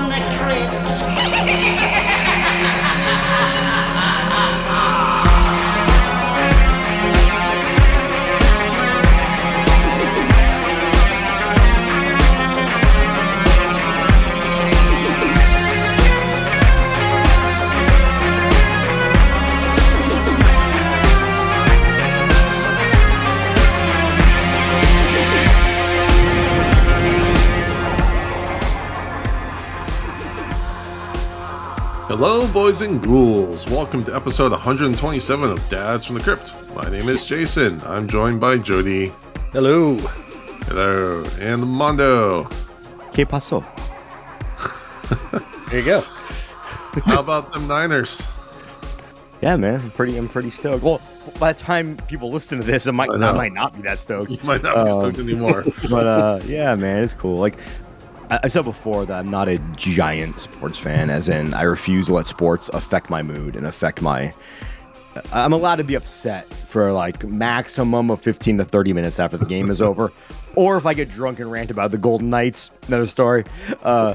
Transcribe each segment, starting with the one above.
from the crypt. Hello, boys and ghouls. Welcome to episode 127 of Dads from the Crypt. My name is Jason. I'm joined by Jody. Hello. Hello. And Mondo. ¿Qué pasó? There you go. How about them Niners? Yeah, man, I'm pretty, I'm pretty stoked. Well, by the time people listen to this, it might, I I, might not be that stoked. You might not be Um, stoked anymore. But uh, yeah, man, it's cool. Like I, I said before, that I'm not a giant sports fan, as in I refuse to let sports affect my mood and affect my. I'm allowed to be upset for like maximum of 15 to 30 minutes after the game is over, or if I get drunk and rant about the Golden Knights, another story. Uh,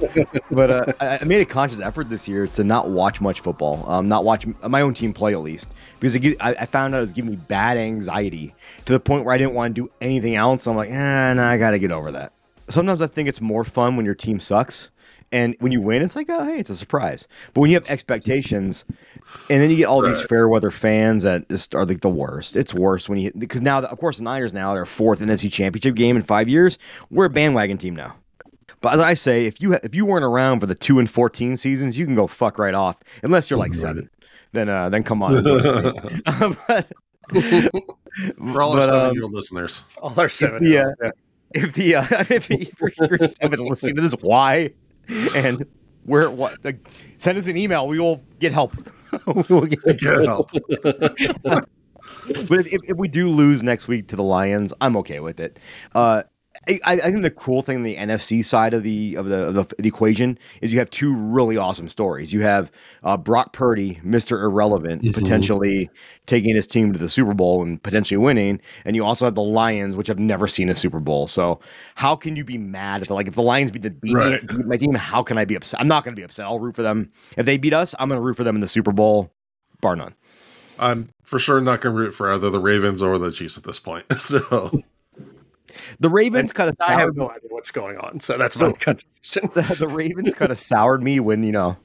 but uh, I, I made a conscious effort this year to not watch much football, um, not watch my own team play at least, because it, I, I found out it was giving me bad anxiety to the point where I didn't want to do anything else. I'm like, eh, nah, I got to get over that. Sometimes I think it's more fun when your team sucks. And when you win, it's like, oh, hey, it's a surprise. But when you have expectations, and then you get all these fair weather fans that just are like the worst. It's worse when you because now, of course, the Niners now they're fourth NFC Championship game in five years. We're a bandwagon team now. But as I say, if you if you weren't around for the two and fourteen seasons, you can go fuck right off. Unless you're like Right. seven, then uh, then come on. but, For all our seven um, year old listeners. All our seven. Yeah. If the uh, if, you're seven listening to this, why? And we're what? Like, send us an email. We will get help. we will get, Get help. but if, if, if we do lose next week to the Lions, I'm okay with it. Uh, I, I think the cool thing on the NFC side of the of the, of the, the equation is you have two really awesome stories. You have uh, Brock Purdy, Mister Irrelevant, Mhm. potentially taking his team to the Super Bowl and potentially winning, and you also have the Lions, which have never seen a Super Bowl. So how can you be mad if the, like if the Lions beat the beat, me- beat my team? How can I be upset? I'm not going to be upset. I'll root for them. If they beat us, I'm going to root for them in the Super Bowl, bar none. I'm for sure not going to root for either the Ravens or the Chiefs at this point. So, The Ravens kind of I have no idea what's going on, so that's my confusion. the, the Ravens kind of soured me when you know,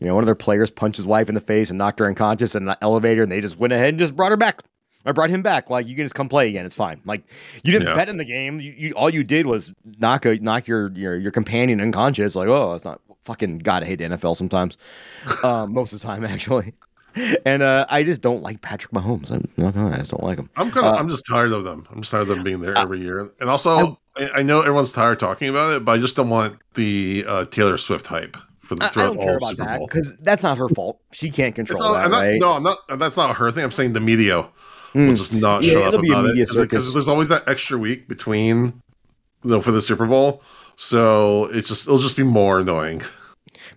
you know, one of their players punched his wife in the face and knocked her unconscious in an elevator, and they just went ahead and just brought her back. I brought him back. Like you can just come play again. It's fine. Like you didn't Yeah. bet in the game. You, you all you did was knock a knock your your your companion unconscious. Like oh, it's not fucking. God, I hate the NFL sometimes. um, most of the time, actually. And uh, I just don't like Patrick Mahomes. I'm not gonna lie, I just don't like him. I'm kind of, Uh, I'm just tired of them. I'm just tired of them being there every year. And also, I, I know everyone's tired talking about it, but I just don't want the uh, Taylor Swift hype for the I, don't care all about Super that Bowl. because that's not her fault. She can't control not, that, I'm not, right? No, I'm not. That's not her thing. I'm saying the media Mm. will just not Yeah, show up be a about media it because there's always that extra week between, you know, for the Super Bowl. So it's just it'll just be more annoying.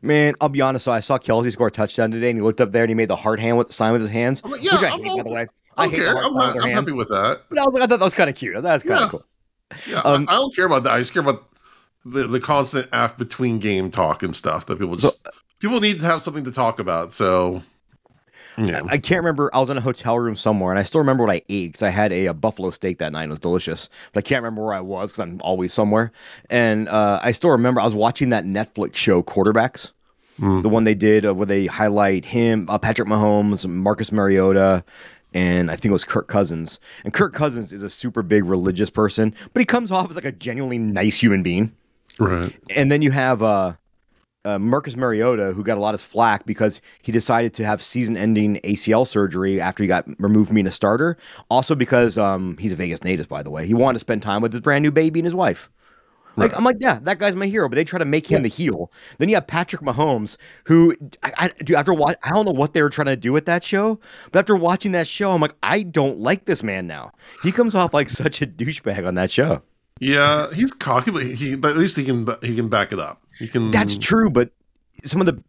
Man, I'll be honest. So I saw Kelce score a touchdown today, and he looked up there and he made the heart hand with the sign with his hands, I'm like, yeah, which I I'm, hate, by the way. I I hate care. I'm, sign with not, their I'm happy with that. But I was like, I thought that was kind of cute. That's kind of Yeah. cool. Yeah, Um, I, I don't care about that. I just care about the the constant app between game talk and stuff that people So- just people need to have something to talk about. So yeah, I can't remember. I was in a hotel room somewhere, and I still remember what I ate because I had a, a buffalo steak that night. It was delicious, but I can't remember where I was because I'm always somewhere. And uh, I still remember I was watching that Netflix show, Quarterbacks. Mm. the one they did uh, where they highlight him, uh, Patrick Mahomes, Marcus Mariota, and I think it was Kirk Cousins. And Kirk Cousins is a super big religious person, but he comes off as like a genuinely nice human being. right. And then you have uh, uh, Marcus Mariota, who got a lot of flack because he decided to have season-ending ACL surgery after he got removed from being a starter. Also because um, he's a Vegas native, by the way. He wanted to spend time with his brand new baby and his wife. Like Right. I'm like, yeah, that guy's my hero, but they try to make him the heel. Then you have Patrick Mahomes, who I, I dude, after watch, I don't know what they were trying to do with that show, but after watching that show, I'm like, I don't like this man now. He comes off like such a douchebag on that show. Yeah, he's cocky, but he but at least he can he can back it up. He can. That's true, but some of the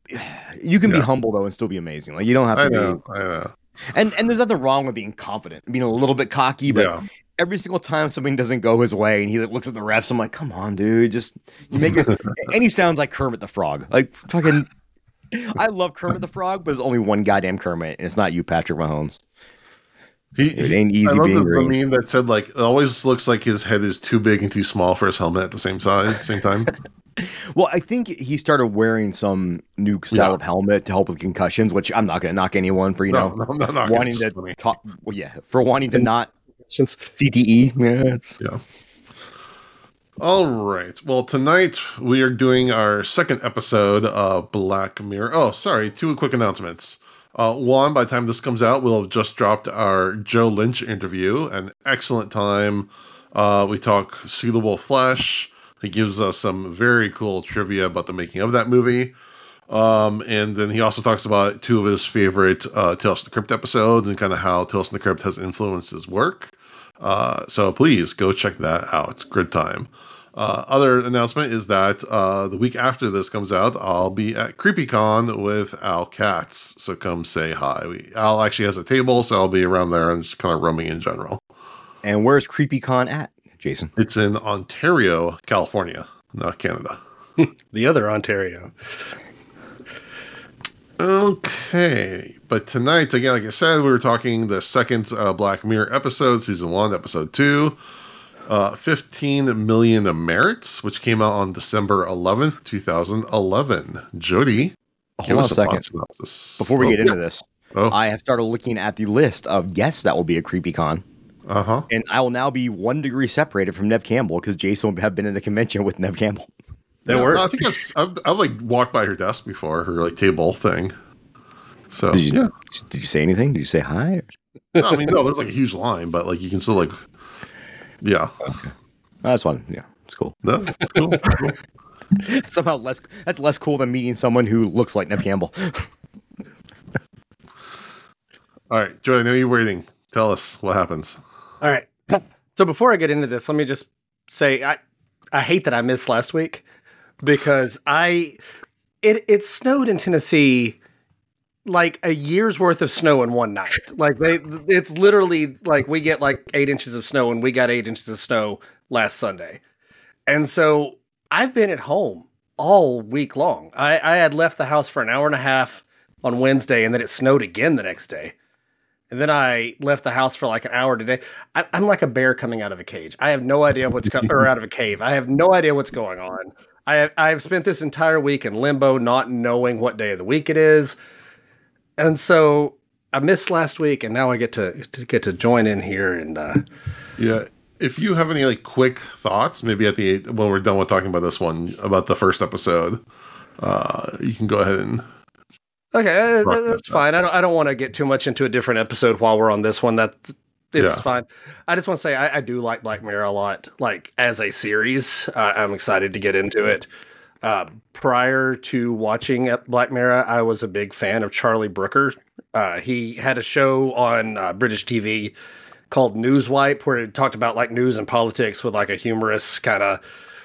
you can be humble though and still be amazing. Like you don't have I to know. be I know. and and there's nothing wrong with being confident, being a little bit cocky, but yeah. every single time something doesn't go his way and he like, looks at the refs, I'm like, come on, dude, just you make it. and he sounds like Kermit the Frog, like fucking. I love Kermit the Frog, but there's only one goddamn Kermit, and it's not you, Patrick Mahomes. He, It ain't I easy love being the, the meme that said like it always looks like his head is too big and too small for his helmet at the same time. Same time. Well, I think he started wearing some new style Yeah. of helmet to help with concussions, which I'm not going to knock anyone for you no, know no, I'm not wanting to talk. Well, yeah, for wanting to not Since- CTE. Yeah, it's Yeah. All right. Well, tonight we are doing our second episode of Black Mirror. Oh, sorry. Two quick announcements. Uh, one, by the time this comes out, we'll have just dropped our Joe Lynch interview. An excellent time. Uh, we talk Suitable Flesh. He gives us some very cool trivia about the making of that movie. Um, and then he also talks about two of his favorite uh, Tales from the Crypt episodes and kind of how Tales from the Crypt has influenced his work. Uh, so please go check that out. It's a good time. Uh, other announcement is that uh, the week after this comes out, I'll be at CreepyCon with Al Katz. So come say hi. We, Al actually has a table, so I'll be around there and just kind of roaming in general. and where's CreepyCon at, Jason? It's in Ontario, California, not Canada. the other Ontario. Okay, but tonight again, like I said, we were talking the second uh, Black Mirror episode, season one, episode two, uh, 15 million merits, which came out on December 11th, 2011. Jody, Hold on a us second. synopsis. Before we Oh, get into this, Oh, I have started looking at the list of guests that will be at CreepyCon, uh huh. and I will now be one degree separated from Neve Campbell because Jason will have been in the convention with Neve Campbell. That yeah, works. I think I've, I've, I've like walked by her desk before, her like table thing. So Did you, yeah, did you say anything? Did you say hi? no, I mean no, there's like a huge line, but like you can still like, yeah, That's fun. Yeah, it's cool. no, it's cool. it's cool. Somehow less. That's less cool than meeting someone who looks like Neve Campbell. All right, Jody, I know you're waiting. Tell us what happens. All right. So before I get into this, let me just say I I hate that I missed last week because I it it snowed in Tennessee like a year's worth of snow in one night. Like they it's literally like we get like 8 inches of snow and we got 8 inches of snow last Sunday. And so I've been at home all week long. I, I had left the house for an hour and a half on Wednesday and then it snowed again the next day. And then I left the house for like an hour today. I, I'm like a bear coming out of a cage. I have no idea what's coming, or out of a cave. I have no idea what's going on. I have, I have spent this entire week in limbo, not knowing what day of the week it is, and so I missed last week, and now I get to, to get to join in here. And uh, Yeah. If you have any like quick thoughts, maybe at the when we're done with talking about this one about the first episode, uh, you can go ahead and okay, uh, that's fine. I don't I don't want to get too much into a different episode while we're on this one. That's it's Yeah. fine. I just want to say I, I do like Black Mirror a lot. Like as a series, uh, I'm excited to get into it. Uh, prior to watching Black Mirror, I was a big fan of Charlie Brooker. Uh, he had a show on uh, British TV called Newswipe, where it talked about like news and politics with like a humorous kind of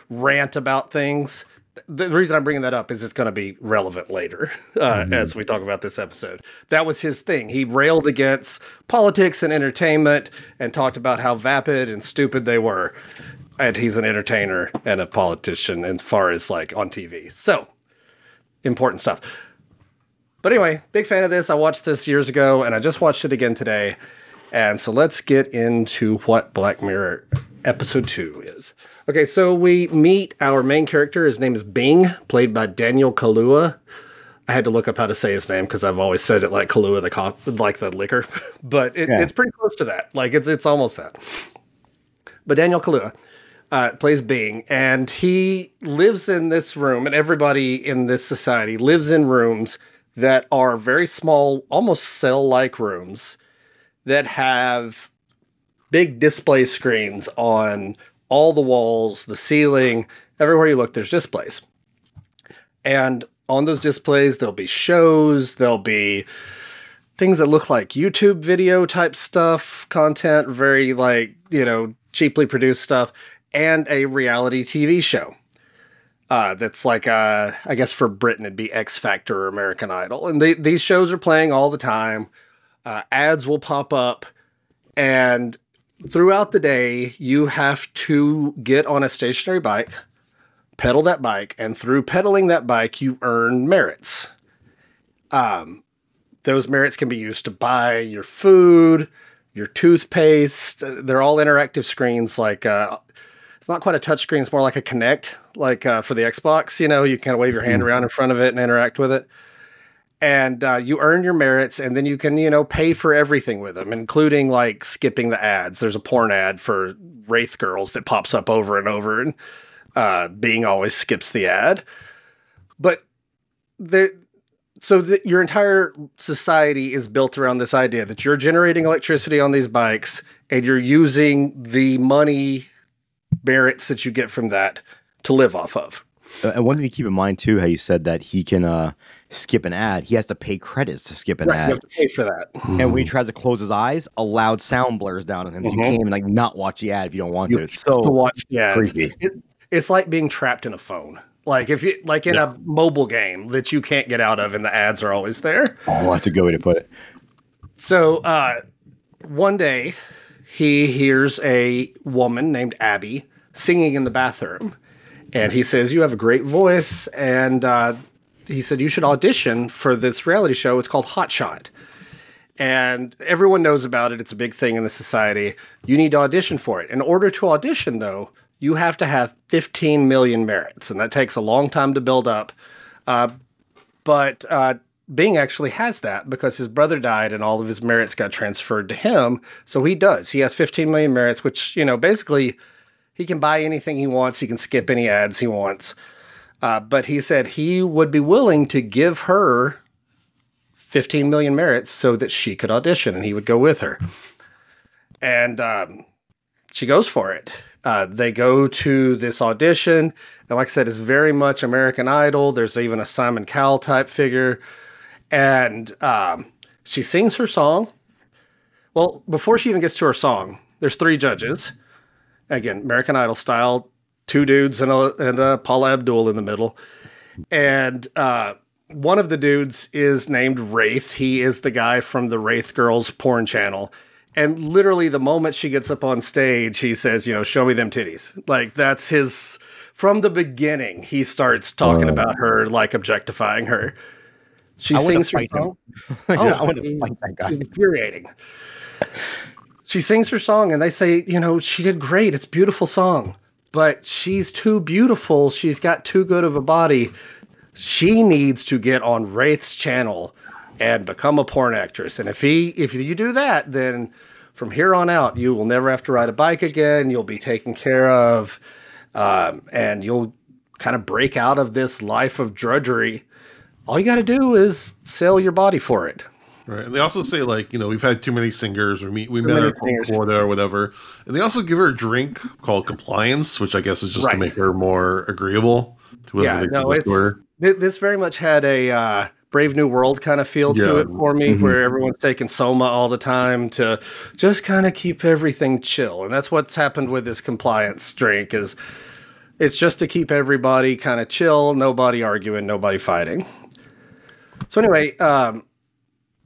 rant about things. The reason I'm bringing that up is it's going to be relevant later uh, as we talk about this episode. That was his thing. He railed against politics and entertainment and talked about how vapid and stupid they were. And he's an entertainer and a politician as far as like on TV. So important stuff. But anyway, big fan of this. I watched this years ago and I just watched it again today. And so let's get into what Black Mirror episode two is. Okay, so we meet our main character. His name is Bing, played by Daniel Kaluuya. I had to look up how to say his name because I've always said it like Kalua, the co- like the liquor, but it, Yeah. it's pretty close to that. Like it's it's almost that. But Daniel Kaluuya uh, plays Bing, and he lives in this room, and everybody in this society lives in rooms that are very small, almost cell-like rooms that have big display screens on all the walls, the ceiling, everywhere you look, there's displays. And on those displays, there'll be shows, there'll be things that look like YouTube video type stuff, content, very like, you know, cheaply produced stuff, and a reality TV show. Uh, that's like, uh, I guess for Britain, it'd be X Factor or American Idol. And they, these shows are playing all the time. Uh, ads will pop up, and throughout the day, you have to get on a stationary bike, pedal that bike, and through pedaling that bike, you earn merits. Um, those merits can be used to buy your food, your toothpaste. They're all interactive screens. Like uh, it's not quite a touchscreen. it's more like a Kinect, like uh, for the Xbox. You know, you kind of wave your hand around in front of it and interact with it. And uh, you earn your merits, and then you can, you know, pay for everything with them, including like skipping the ads. There's a porn ad for Wraith Girls that pops up over and over, and uh, Bing always skips the ad. But there, so that your entire society is built around this idea that you're generating electricity on these bikes and you're using the money merits that you get from that to live off of. Uh, And one thing to keep in mind too, how you said that he can uh, skip an ad. He has to pay credits to skip an You ad. have to pay for that. And when he tries to close his eyes, a loud sound blares down on him. So you Mhm. can't even like not watch the ad if you don't want You to. It's so to watch yeah, it's, creepy. it, it's like being trapped in a phone. Like if you like in Yeah. a mobile game that you can't get out of and the ads are always there. Oh, that's a good way to put it. So uh, one day, he hears a woman named Abby singing in the bathroom, and he says, "You have a great voice." And uh, he said, "You should audition for this reality show. It's called Hot Shot." And everyone knows about it. It's a big thing in the society. You need to audition for it. In order to audition, though, you have to have 15 million merits, and that takes a long time to build up. Uh, but uh, Bing actually has that because his brother died and all of his merits got transferred to him. So he does. He has 15 million merits, which, you know, basically he can buy anything he wants, he can skip any ads he wants. Uh, but he said he would be willing to give her 15 million merits so that she could audition and he would go with her. And um, she goes for it. Uh, they go to this audition. And like I said, it's very much American Idol. There's even a Simon Cowell type figure. And um, she sings her song. Well, before she even gets to her song, there's three judges. Again, American Idol style, two dudes and a, and a Paula Abdul in the middle. And uh, one of the dudes is named Wraith. He is the guy from the Wraith Girls porn channel. And literally, the moment she gets up on stage, he says, You know, show me them titties. Like, that's his, from the beginning, he starts talking Oh. about her, like objectifying her. She I sings her song. I want to fight that guy. He's infuriating. She sings her song, and they say, you know, she did great. It's a beautiful song, but she's too beautiful. She's got too good of a body. She needs to get on Wraith's channel and become a porn actress. And if he, if you do that, then from here on out, you will never have to ride a bike again. You'll be taken care of, um, and you'll kind of break out of this life of drudgery. All you got to do is sell your body for it. Right. And they also say like, you know, we've had too many singers or we, we met singers. quota or whatever. And they also give her a drink called compliance, which I guess is just to make her more agreeable to whatever yeah, they no, it's to her. this very much had a uh, Brave New World kind of feel to it for me, Mhm. where everyone's taking Soma all the time to just kind of keep everything chill, and that's what's happened with this compliance drink. Is it's just to keep everybody kind of chill, nobody arguing, nobody fighting. So anyway, um,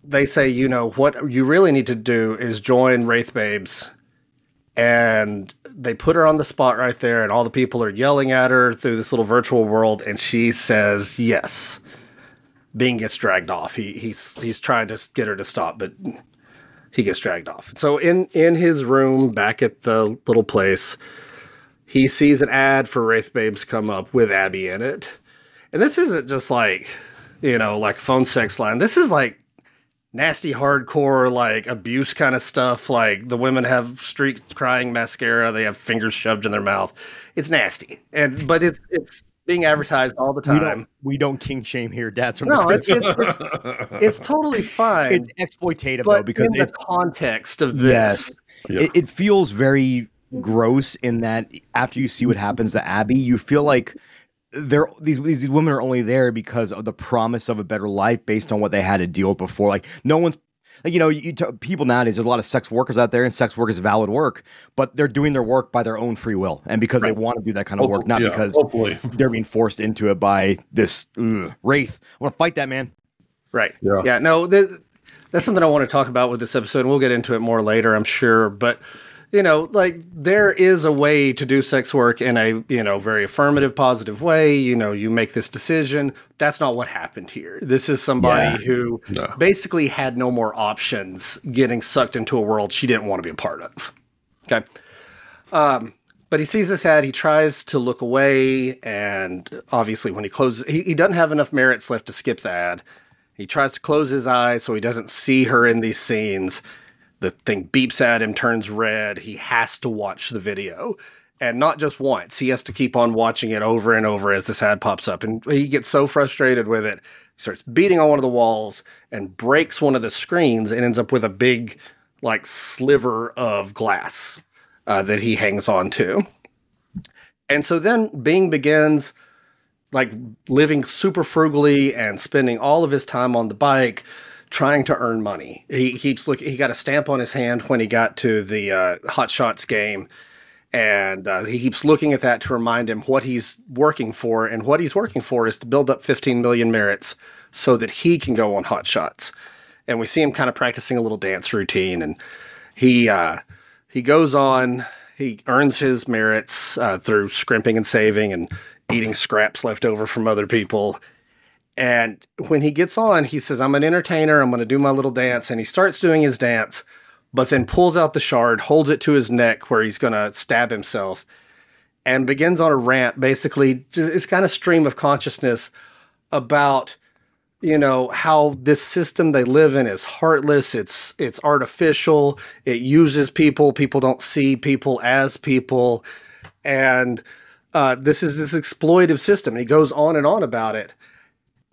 they say you know what you really need to do is join Wraith Babes. And they put her on the spot right there and all the people are yelling at her through this little virtual world and she says yes. Bing gets dragged off. He he's he's trying to get her to stop but he gets dragged off. So in in his room back at the little place he sees an ad for wraith babes come up with abby in it. And this isn't just like you know like phone sex line. This is like nasty hardcore like abuse kind of stuff. Like the women have street crying mascara they have fingers shoved in their mouth. It's nasty. And but it's it's being advertised all the We time. don't, we don't king shame here, Dad's from no the it's, it's it's it's totally fine. It's exploitative though because in the context of this. Yes. Yeah. it, it feels very gross in that after you see what happens to Abby, you feel like they're these these women are only there because of the promise of a better life based on what they had to deal with before. Like no one's like you know you t- people nowadays there's a lot of sex workers out there and sex work is valid work, but they're doing their work by their own free will and because they want to do that kind of work, not yeah, because hopefully. they're being forced into it by this ugh, wraith. I want to fight that man. Right. Yeah. Yeah. no, th- that's something I want to talk about with this episode. and We'll get into it more later, I'm sure. But you know, like there is a way to do sex work in a, you know, very affirmative, positive way. You know, you make this decision. That's not what happened here. This is somebody Yeah. who No. basically had no more options getting sucked into a world she didn't want to be a part of. Okay. Um, but he sees this ad, he tries to look away, and obviously when he closes he, he doesn't have enough merits left to skip the ad. He tries to close his eyes so he doesn't see her in these scenes. The thing beeps at him, turns red. He has to watch the video. And not just once, he has to keep on watching it over and over as this ad pops up. And he gets so frustrated with it, he starts beating on one of the walls and breaks one of the screens and ends up with a big, like, sliver of glass uh, that he hangs on to. And so then Bing begins like living super frugally and spending all of his time on the bike trying to earn money. He keeps looking he got a stamp on his hand when he got to the uh, Hot Shots game and uh, he keeps looking at that to remind him what he's working for and what he's working for is to build up 15 million merits so that he can go on Hot Shots. And we see him kind of practicing a little dance routine and he uh, he goes on he earns his merits uh, through scrimping and saving and eating scraps left over from other people. And when he gets on, he says, I'm an entertainer. I'm going to do my little dance. And he starts doing his dance, but then pulls out the shard, holds it to his neck where he's going to stab himself, and begins on a rant. Basically, it's kind of stream of consciousness about you know how this system they live in is heartless it's it's artificial it uses people people don't see people as people and uh, this is this exploitive system he goes on and on about it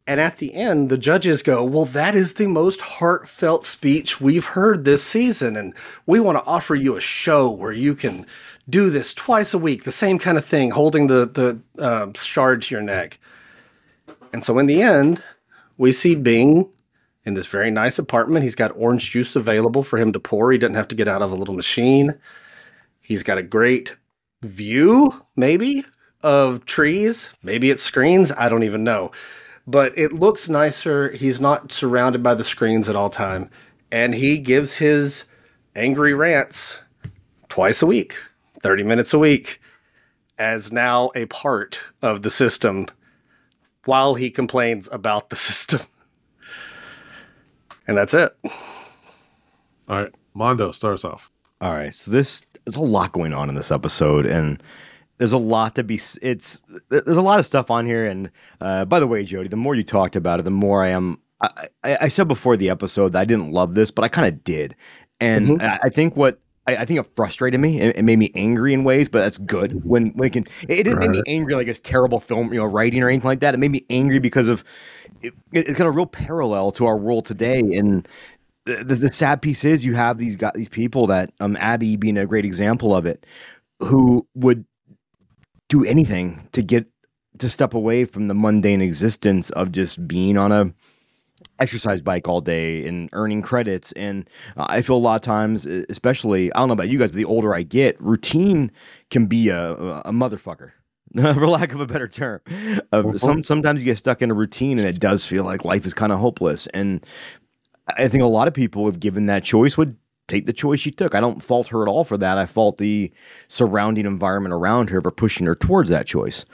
and at the end the judges go well that is the most heartfelt speech we've heard this season and we want to offer you a show where you can do this twice a week the same kind of thing holding the the uh, shard to your neck and so in the end we see Bing in this very nice apartment. He's got orange juice available for him to pour. He doesn't have to get out of a little machine. He's got a great view, maybe, of trees. Maybe it's screens. I don't even know. But it looks nicer. He's not surrounded by the screens at all time. And he gives his angry rants twice a week, 30 minutes a week, as now a part of the system while he complains about the system. And that's it. All right, Mondo starts off. All right, so this there's a lot going on in this episode, and there's a lot to be. It's there's a lot of stuff on here, and uh, by the way, Jody, the more you talked about it, the more I am. I, I, I said before the episode that I didn't love this, but I kind of did, and Mhm. I, I think what. I I think it frustrated me. It, it made me angry in ways, but that's good. When when it can, it, it didn't make me angry like it's terrible film, you know, writing or anything like that. It made me angry because of it, it's got a real parallel to our world today, and the, the, the sad piece is you have these got these people that um Abby being a great example of it, who would do anything to get to step away from the mundane existence of just being on a exercise bike all day and earning credits. And uh, i feel a lot of times especially i don't know about you guys but the older i get routine can be a, a motherfucker for lack of a better term. Uh, some sometimes you get stuck in a routine and it does feel like life is kind of hopeless. And I think a lot of people, if given that choice, would take the choice she took. I don't fault her at all for that. I fault the surrounding environment around her for pushing her towards that choice.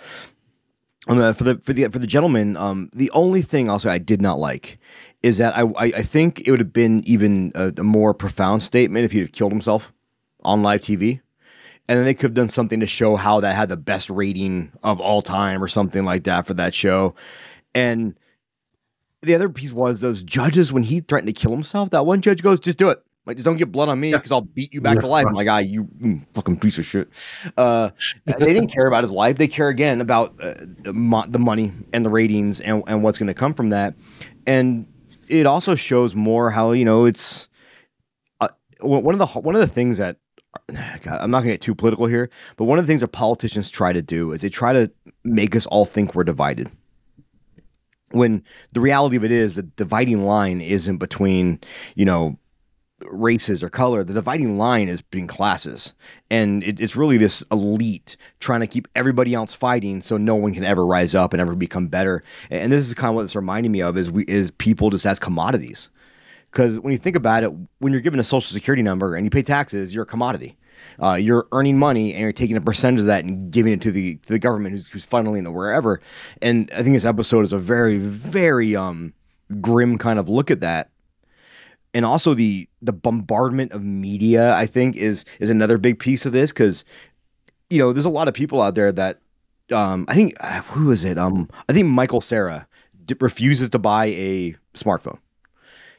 Um, uh, for the for the for the gentleman, um, the only thing I'll say I did not like is that I I, I think it would have been even a, a more profound statement if he'd have killed himself on live TV. And then they could have done something to show how that had the best rating of all time or something like that for that show. And the other piece was those judges when he threatened to kill himself. That one judge goes, "Just do it. Like, just don't get blood on me because I'll beat you back to life." right. I'm like, "Ah, you mm, fucking piece of shit." Uh, they didn't care about his life. They care again about uh, the, mo- the money and the ratings and and what's going to come from that. And it also shows more how you know it's uh, one one of the one of the things that God, I'm not going to get too political here, but one of the things that politicians try to do is they try to make us all think we're divided when the reality of it is the dividing line isn't between you know races or color the dividing line is between classes and it, it's really this elite trying to keep everybody else fighting so no one can ever rise up and ever become better and this is kind of what it's reminding me of is we is people just as commodities because when you think about it when you're given a social security number and you pay taxes you're a commodity Uh, you're earning money and you're taking a percentage of that and giving it to the to the government who's, who's funneling it wherever. And I think this episode is a very very um grim kind of look at that. And also the the bombardment of media, I think, is is another big piece of this because you know there's a lot of people out there that um I think uh, who is it um I think Michael Cera d- refuses to buy a smartphone.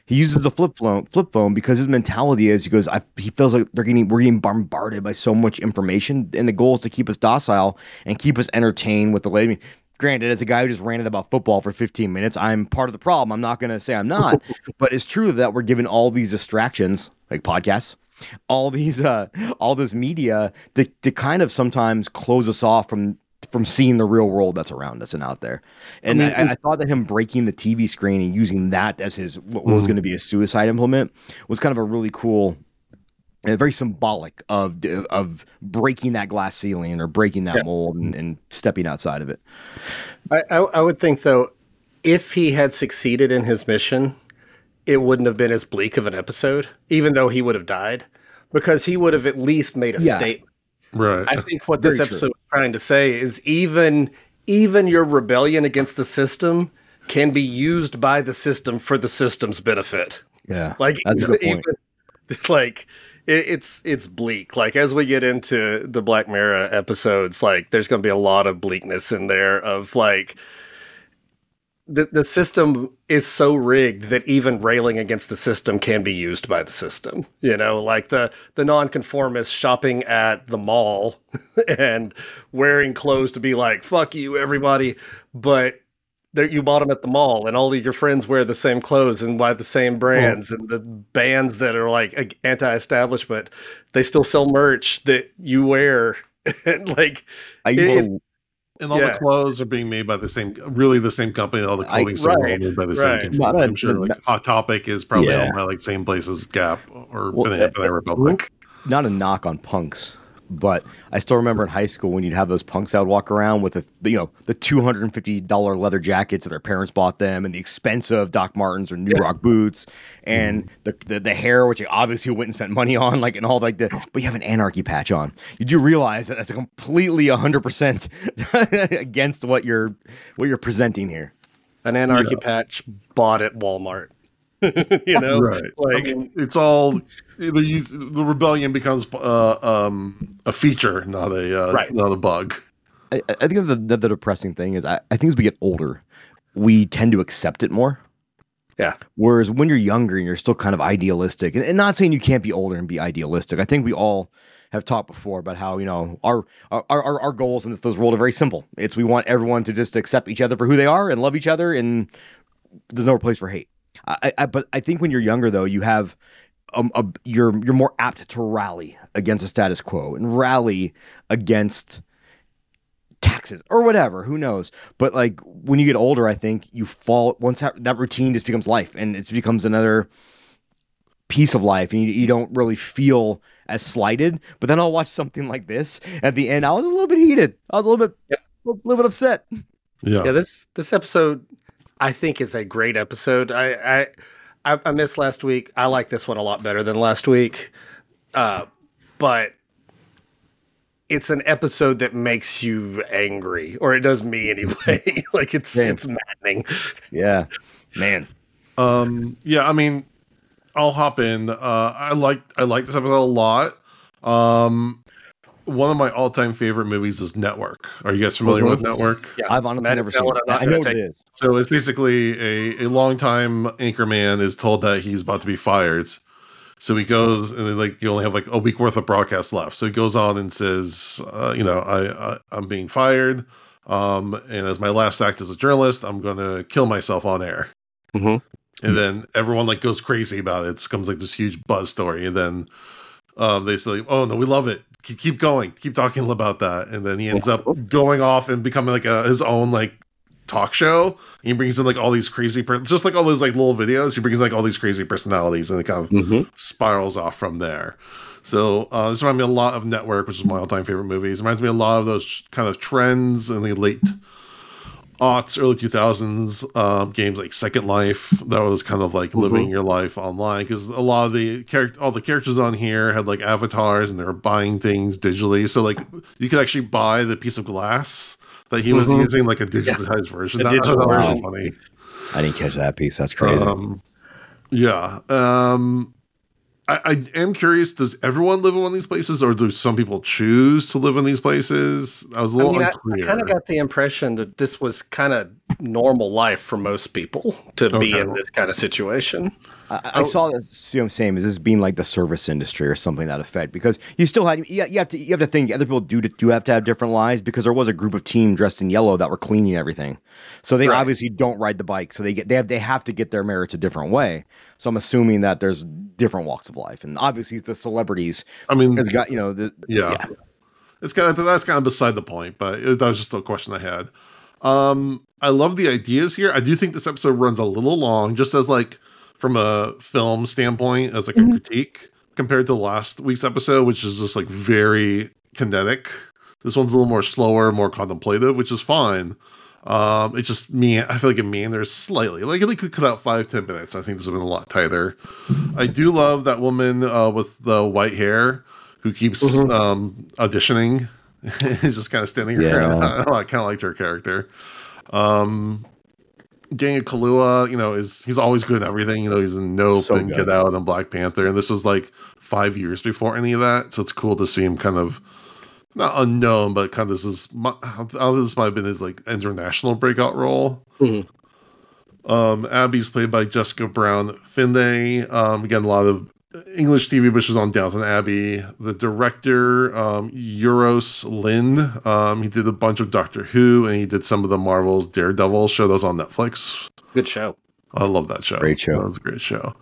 He uses the flip phone, flip phone because his mentality is he goes, I, he feels like they're getting we're getting bombarded by so much information, and the goal is to keep us docile and keep us entertained with the latest. Granted, as a guy who just ranted about football for 15 minutes, I'm part of the problem. I'm not going to say I'm not, but it's true that we're given all these distractions, like podcasts, all these, uh, all this media to to kind of sometimes close us off from from seeing the real world that's around us and out there. And I, mean, I, thought that him breaking the TV screen and using that as his what was Mhm. going to be a suicide implement was kind of a really cool, very symbolic of of breaking that glass ceiling or breaking that Yeah. mold and, and stepping outside of it. I, I, I would think though, if he had succeeded in his mission, it wouldn't have been as bleak of an episode, even though he would have died, because he would have at least made a Yeah. statement. Right. I think what this Very true. episode is trying to say is even even your rebellion against the system can be used by the system for the system's benefit. Yeah, Like That's a good point. even- like it, it's it's bleak. Like as we get into the Black Mirror episodes, like there's going to be a lot of bleakness in there of like the the system is so rigged that even railing against the system can be used by the system. You know, like the the nonconformist shopping at the mall and wearing clothes to be like "fuck you, everybody," but there you bought them at the mall, and all of your friends wear the same clothes and buy the same brands, and the bands that are like anti-establishment, they still sell merch that you wear. and like, I it- to, and all yeah. the clothes are being made by the same, really the same company. All the clothing stores are right, made by the right. same company. Not a- I'm sure like Hot Topic is probably Yeah. owned by like same place as Gap or Well, Banana, uh, Banana Republic. not a knock on punks, but I still remember in high school when you'd have those punks that would walk around with the, the you know the two hundred and fifty dollar leather jackets that their parents bought them, and the expensive Doc Martens or New Yeah. Rock boots, and the, the the hair which you obviously went and spent money on, like and all like the but you have an anarchy patch on. You do realize that that's a completely hundred percent against what you're what you're presenting here. an anarchy patch bought at Walmart. you know, right. like I mean, it's all either use the rebellion becomes uh, um, a feature, not a uh, Right. not a bug. I, I think the, the the depressing thing is I, I think as we get older, we tend to accept it more. Yeah. Whereas when you're younger and you're still kind of idealistic, and, and not saying you can't be older and be idealistic. I think we all have talked before about how you know our our our, our goals in this world are very simple. It's we want everyone to just accept each other for who they are and love each other, and there's no place for hate. I, I but I think when you're younger though, you have um, a, you're you're more apt to rally against the status quo and rally against taxes or whatever who knows? But like when you get older i think you fall once that, that routine just becomes life and it becomes another piece of life and you, you don't really feel as slighted. But then i'll watch something like this. At the end i was a little bit heated. I was a little bit Yeah. a little bit upset. Yeah. yeah. this this episode i think it's a great episode. I i i, I missed last week. I like this one a lot better than last week. Uh but it's an episode that makes you angry or it does me anyway. Like it's Same. it's maddening. Yeah. Man. Um, yeah, I mean, I'll hop in. Uh, I like I like this episode a lot. Um, one of my all time favorite movies is Network. Are you guys familiar Mhm. with Network? Yeah. i've honestly Matt never seen it I'm not i know what take- it is So it's basically a a longtime anchorman is told that he's about to be fired. So he goes and then like you only have like a week worth of broadcast left. So he goes on and says, uh, you know, I, I I'm being fired. Um, and as my last act as a journalist, I'm going to kill myself on air. Mhm. And then everyone like goes crazy about it. It becomes like this huge buzz story. And then um, they say, "Oh no, we love it. Keep, keep going. Keep talking about that." And then he ends up going off and becoming like a, his own like talk show. He brings in like all these crazy, per- just like all those like little videos. He brings in, like all these crazy personalities, and it kind of mm-hmm. spirals off from there. So uh, this reminds me a lot of Network, which is my all-time favorite movies. It reminds me a lot of those kind of trends in the late aughts, early 2000s um, games like Second Life. That was kind of like living your life online because a lot of the character, all the characters on here had like avatars and they were buying things digitally. So like you could actually buy the piece of glass that he was Mhm. using, like a digitized version. A That, I digital was version. funny. I didn't catch that piece. That's crazy. Um, yeah. Um, I, I am curious. Does everyone live in one of these places, or do some people choose to live in these places? I was a little mean, I, unclear. kind of got the impression that this was kind of normal life for most people to be in this kind of situation. I, I saw this. What I'm saying? Is this being like the service industry or something that effect? Because you still had you, you have to you have to think other people do do have to have different lives because there was a group of team dressed in yellow that were cleaning everything, so they Right. obviously don't ride the bike, so they get they have they have to get their merits a different way. So I'm assuming that there's different walks of life, and obviously the celebrities I mean, it's got you know the yeah. It's kind of that's kind of beside the point, but it, that was just a question I had. Um, I love the ideas here. I do think this episode runs a little long, just as like from a film standpoint, as like a critique compared to last week's episode, which is just like very kinetic. This one's a little more slower, more contemplative, which is fine. Um, it's just me. I feel like it meanders slightly. Like it could cut out five, ten minutes. I think this would have been a lot tighter. I do love that woman uh, with the white hair who keeps Mhm. um, auditioning. Is just kind of standing around. Yeah. I kind of liked her character. Um, Daniel Kaluuya, you know, is he's always good at everything. You know, he's in Nope So and good. Get Out and Black Panther, and this was like five years before any of that. So it's cool to see him kind of not unknown, but kind of this is how this might have been his like international breakout role. Mhm. Um, Abby's played by Jessica Brown Findlay. Um, again, a lot of English TV, but she's on Downton Abbey. The director, um, Euros Lyn, um, he did a bunch of Doctor Who, and he did some of the Marvel's Daredevil show Those on Netflix. Good show. I love that show. Great show. That was a great show.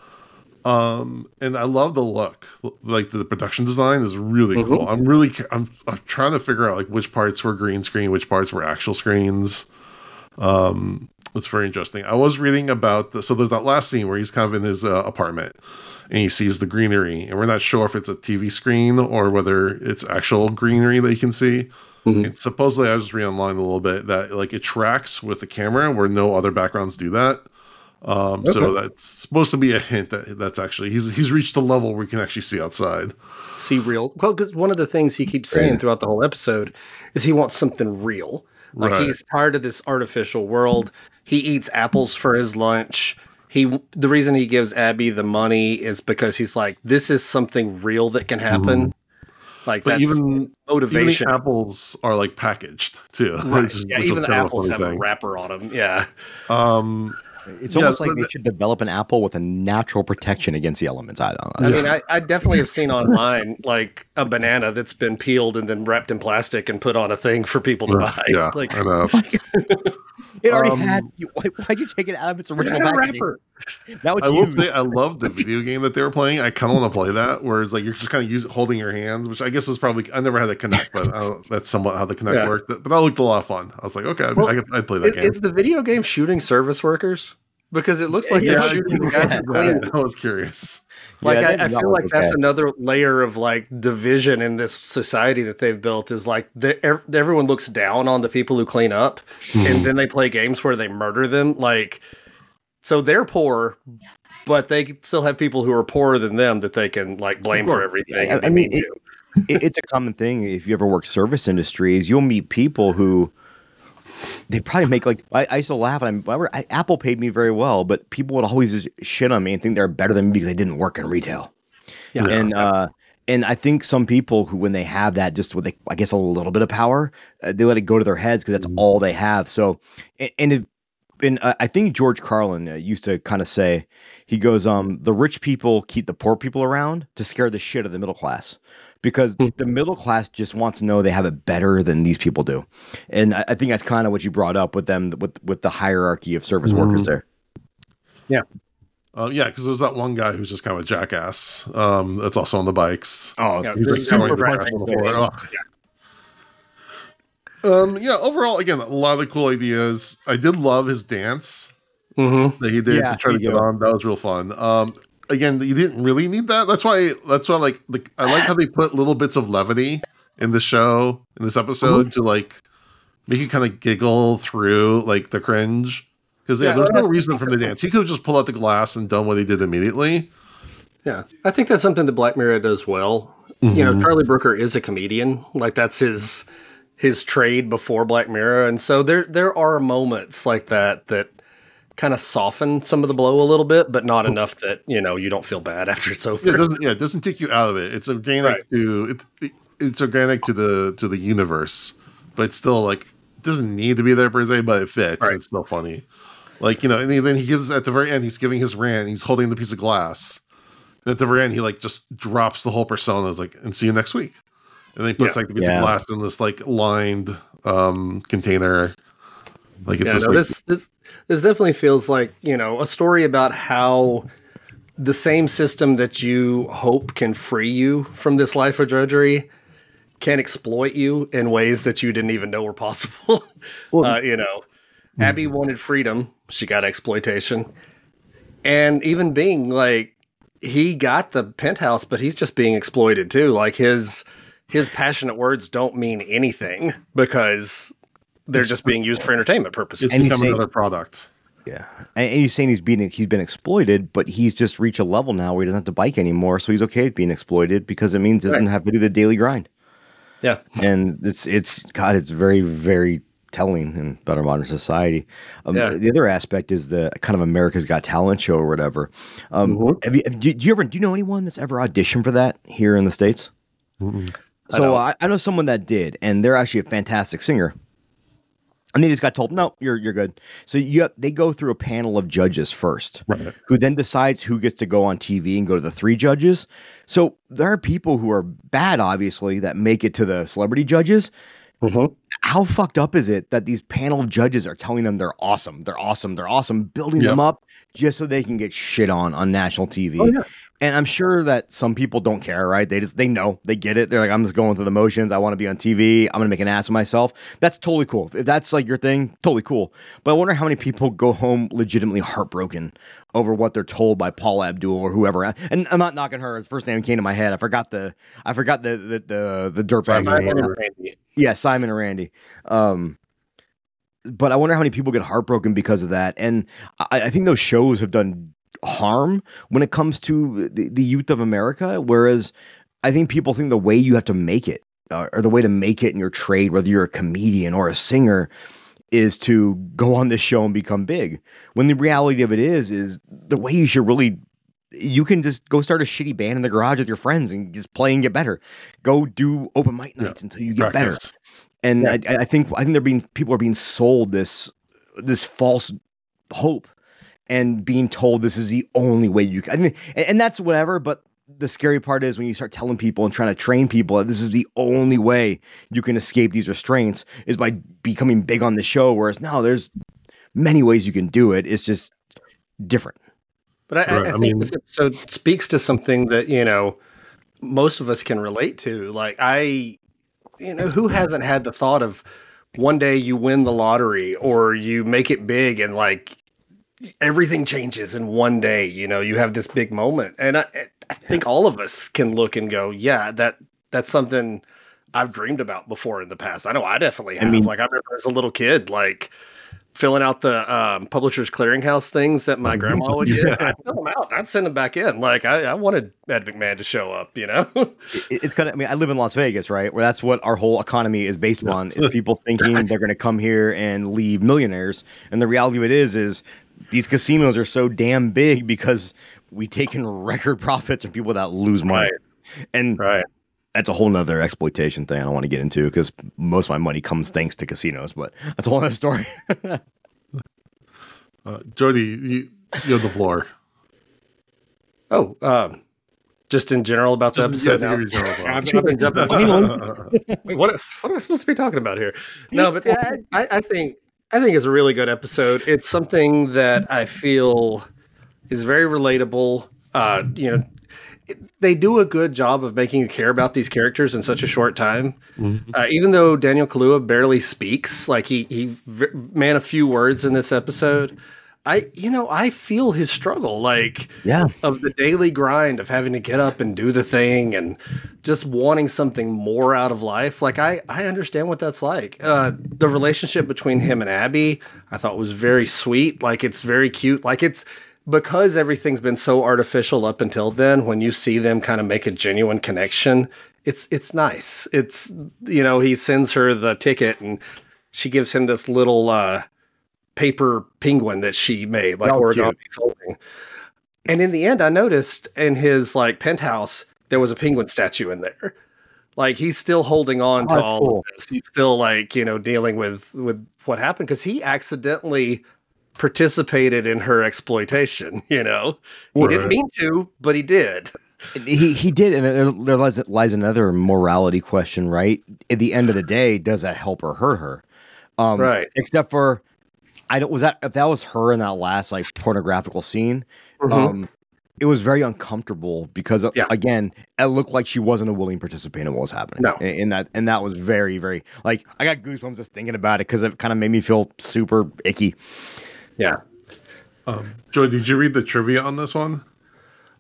Um, and I love the look. Like the production design is really Mhm. cool. I'm really, I'm, I'm trying to figure out like which parts were green screen, which parts were actual screens. Um, it's very interesting. I was reading about the, so there's that last scene where he's kind of in his uh, apartment and he sees the greenery, and we're not sure if it's a TV screen or whether it's actual greenery that you can see. Mhm. And supposedly, I just read online a little bit that like it tracks with the camera where no other backgrounds do that. Um, So that's supposed to be a hint that that's actually he's he's reached a level where you can actually see outside. See real. Well, because one of the things he keeps saying throughout the whole episode is he wants something real. Like Right. he's tired of this artificial world. He eats apples for his lunch. He the reason he gives Abby the money is because he's like, this is something real that can happen. Like Mm-hmm. But that's even even motivation. the apples are like packaged too. Right. which Yeah, which even the kind a apples funny have a wrapper on them. Yeah. Um, it's almost but like they the- should develop an apple with a natural protection against the elements. I don't know. I mean, I, I definitely have seen online like a banana that's been peeled and then wrapped in plastic and put on a thing for people to buy. yeah, Like I know. It already Um, had. Why, why'd you take it out of its original had wrapper. Now it's I will you. say I love the video game that they were playing. I kind of want to play that, where it's like you're just kind of use, holding your hands, which I guess is probably I never had the Kinect, but uh, that's somewhat how the Kinect Yeah. worked. But that looked a lot of fun. I was like, okay, Well, I could, I'd play that Is, game. is the video game shooting service workers? Because it looks like Yeah, they're I shooting the guys that- who. I was curious. Like Yeah, I, I feel like that's another layer of like division in this society that they've built is like the, everyone looks down on the people who clean up, and mm-hmm. then they play games where they murder them. Like, so they're poor, but they still have people who are poorer than them that they can like blame for everything. I- I mean, it, it's a common thing if you ever work service industries you'll meet people who they probably make like I, I used to laugh and I'm, I, Apple paid me very well but people would always just shit on me and think they're better than me because I didn't work in retail. Yeah. and uh and I think some people who when they have that just with I guess a little bit of power uh, they let it go to their heads because that's all they have. So and, and if and uh, I think George Carlin uh, used to kind of say, he goes, um, the rich people keep the poor people around to scare the shit of the middle class, because Hmm. the middle class just wants to know they have it better than these people do, and I, I think that's kind of what you brought up with them with with the hierarchy of service workers there. Uh, yeah, because there's that one guy who's just kind of a jackass. Um, that's also on the bikes. Oh, Yeah, He's Super like throwing the Brad trash on the floor. Oh. Um, yeah, overall, again, a lot of cool ideas. I did love his dance Mm-hmm. that he did Yeah, to try to get too. on. That was real fun. Um, again, you didn't really need that. That's why. That's why. Like, the, I like how they put little bits of levity in the show in this episode to like make you kind of giggle through like the cringe. Because yeah, Yeah, there's no reason for the dance. He could have just pulled out the glass and done what he did immediately. Yeah, I think that's something that Black Mirror does well. You know, Mhm. Charlie Brooker is a comedian. Like that's his his trade before Black Mirror, and so there there are moments like that that kind of soften some of the blow a little bit, but not enough that you know you don't feel bad after it's over. Yeah, it doesn't. Yeah, it doesn't take you out of it. It's organic Right. to it, it. It's organic to the to the universe, but it's still like it doesn't need to be there per se, but it fits. Right. It's still funny. Like you know, and then he gives at the very end, he's giving his rant. He's holding the piece of glass, and at the very end, he like just drops the whole persona. It's like, and see you next week. And then he puts Yeah. like the piece Yeah. of glass in this like lined um container. Like it's yeah, just no, like this this this definitely feels like you know a story about how the same system that you hope can free you from this life of drudgery can exploit you in ways that you didn't even know were possible. Well- uh, you know, Abby wanted freedom; she got exploitation, and even being like he got the penthouse, but he's just being exploited too. Like his his passionate words don't mean anything because they're It's- just being used for entertainment purposes. it's And he's become saying- another product. Yeah, and, and he's saying he's being he's been exploited, but he's just reached a level now where he doesn't have to bike anymore, so he's okay with being exploited because it means he doesn't Right. have to do the daily grind. Yeah. and it's it's God, it's very very telling in better modern society. Um, Yeah. The other aspect is the kind of America's Got Talent show or whatever. Um, Mhm. have you, do, do you ever do you know anyone that's ever auditioned for that here in the states? Mm-mm. I So don't. I, I know someone that did, and they're actually a fantastic singer. And they just got told, no, you're you're good. So you have, they go through a panel of judges first, Right. who then decides who gets to go on TV and go to the three judges. So there are people who are bad, obviously, that make it to the celebrity judges. Mhm. How fucked up is it that these panel of judges are telling them they're awesome, they're awesome, they're awesome, building them up just so they can get shit on on national TV? Oh, yeah. And I'm sure that some people don't care, right? They just they know, they get it. They're like, I'm just going through the motions. I want to be on TV. I'm gonna make an ass of myself. That's totally cool. If that's like your thing, totally cool. But I wonder how many people go home legitimately heartbroken over what they're told by Paula Abdul or whoever. And I'm not knocking her. His first name came to my head. I forgot the I forgot the the the, the dirtbag Simon name. Randy. Yeah, Simon and Randy. Um, but I wonder how many people get heartbroken because of that. And I, I think those shows have done harm when it comes to the, the youth of America. Whereas I think people think the way you have to make it, uh, or the way to make it in your trade, whether you're a comedian or a singer, is to go on this show and become big. When the reality of it is, is the way you should really. You can just go start a shitty band in the garage with your friends and just play and get better. Go do open mic Yeah. nights until you get better and Yeah. I, I think I think they're being people are being sold this this false hope and being told this is the only way you can. I mean, and, and that's whatever. But the scary part is when you start telling people and trying to train people that this is the only way you can escape these restraints is by becoming big on the show. Whereas no, there's many ways you can do it. It's just different. But I, I- Right, I I think mean- this episode speaks to something that you know most of us can relate to. Like I, you know, who hasn't had the thought of one day you win the lottery or you make it big and like everything changes in one day. You know, you have this big moment, and I, I think all of us can look and go, yeah, that that's something. I've dreamed about before in the past. I know I definitely have. mean- like I remember as a little kid, like filling out the um, publishers clearinghouse things that my grandma would get. I'd fill them out. I'd send them back in. Like I, I wanted Ed McMahon to show up. You know. It- it's kind of. I mean, I live in Las Vegas, right? Where that's what our whole economy is based on. Is people thinking they're going to come here and leave millionaires, and the reality of it is, is these casinos are so damn big because we take in record profits from people that lose money, and right. that's a whole nother exploitation thing I don't want to get into because most of my money comes thanks to casinos. But that's a whole other story. Uh, Jody, you, you have the floor. Oh, um, just in general about the Just, episode. to now. give you a general I've thought. been jumping- Wait, what? What am I supposed to be talking about here? No, but yeah, I, I think I think it's a really good episode. It's something that I feel is very relatable. Uh, you know, they do a good job of making you care about these characters in such a short time. Mhm. Uh, even though Daniel Kaluuya barely speaks, like he he v- man a few words in this episode, I you know I feel his struggle like Yeah. of the daily grind of having to get up and do the thing and just wanting something more out of life. Like I I understand what that's like. Uh, the relationship between him and Abby I thought was very sweet. Like it's very cute. Like it's because everything's been so artificial up until then. When you see them kind of make a genuine connection, it's it's nice. It's you know he sends her the ticket and she gives him this little uh, paper penguin that she made, like was origami folding. And in the end, I noticed in his like penthouse there was a penguin statue in there. Like he's still holding on Oh, to all cool. this. He's still like you know dealing with with what happened because he accidentally participated in her exploitation. You know, he Right. didn't mean to, but he did. He he did, and there there lies, lies another morality question, right? At the end of the day, does that help or hurt her? Um, Right. Except for, I don't. Was that if that was her in that last like pornographical scene? Mhm. Um, it was very uncomfortable because uh, Yeah. again, it looked like she wasn't a willing participant in what was happening. No. and, and that and that was very very like I got goosebumps just thinking about it because it kind of made me feel super icky. yeah. Um, Joey, did you read the trivia on this one?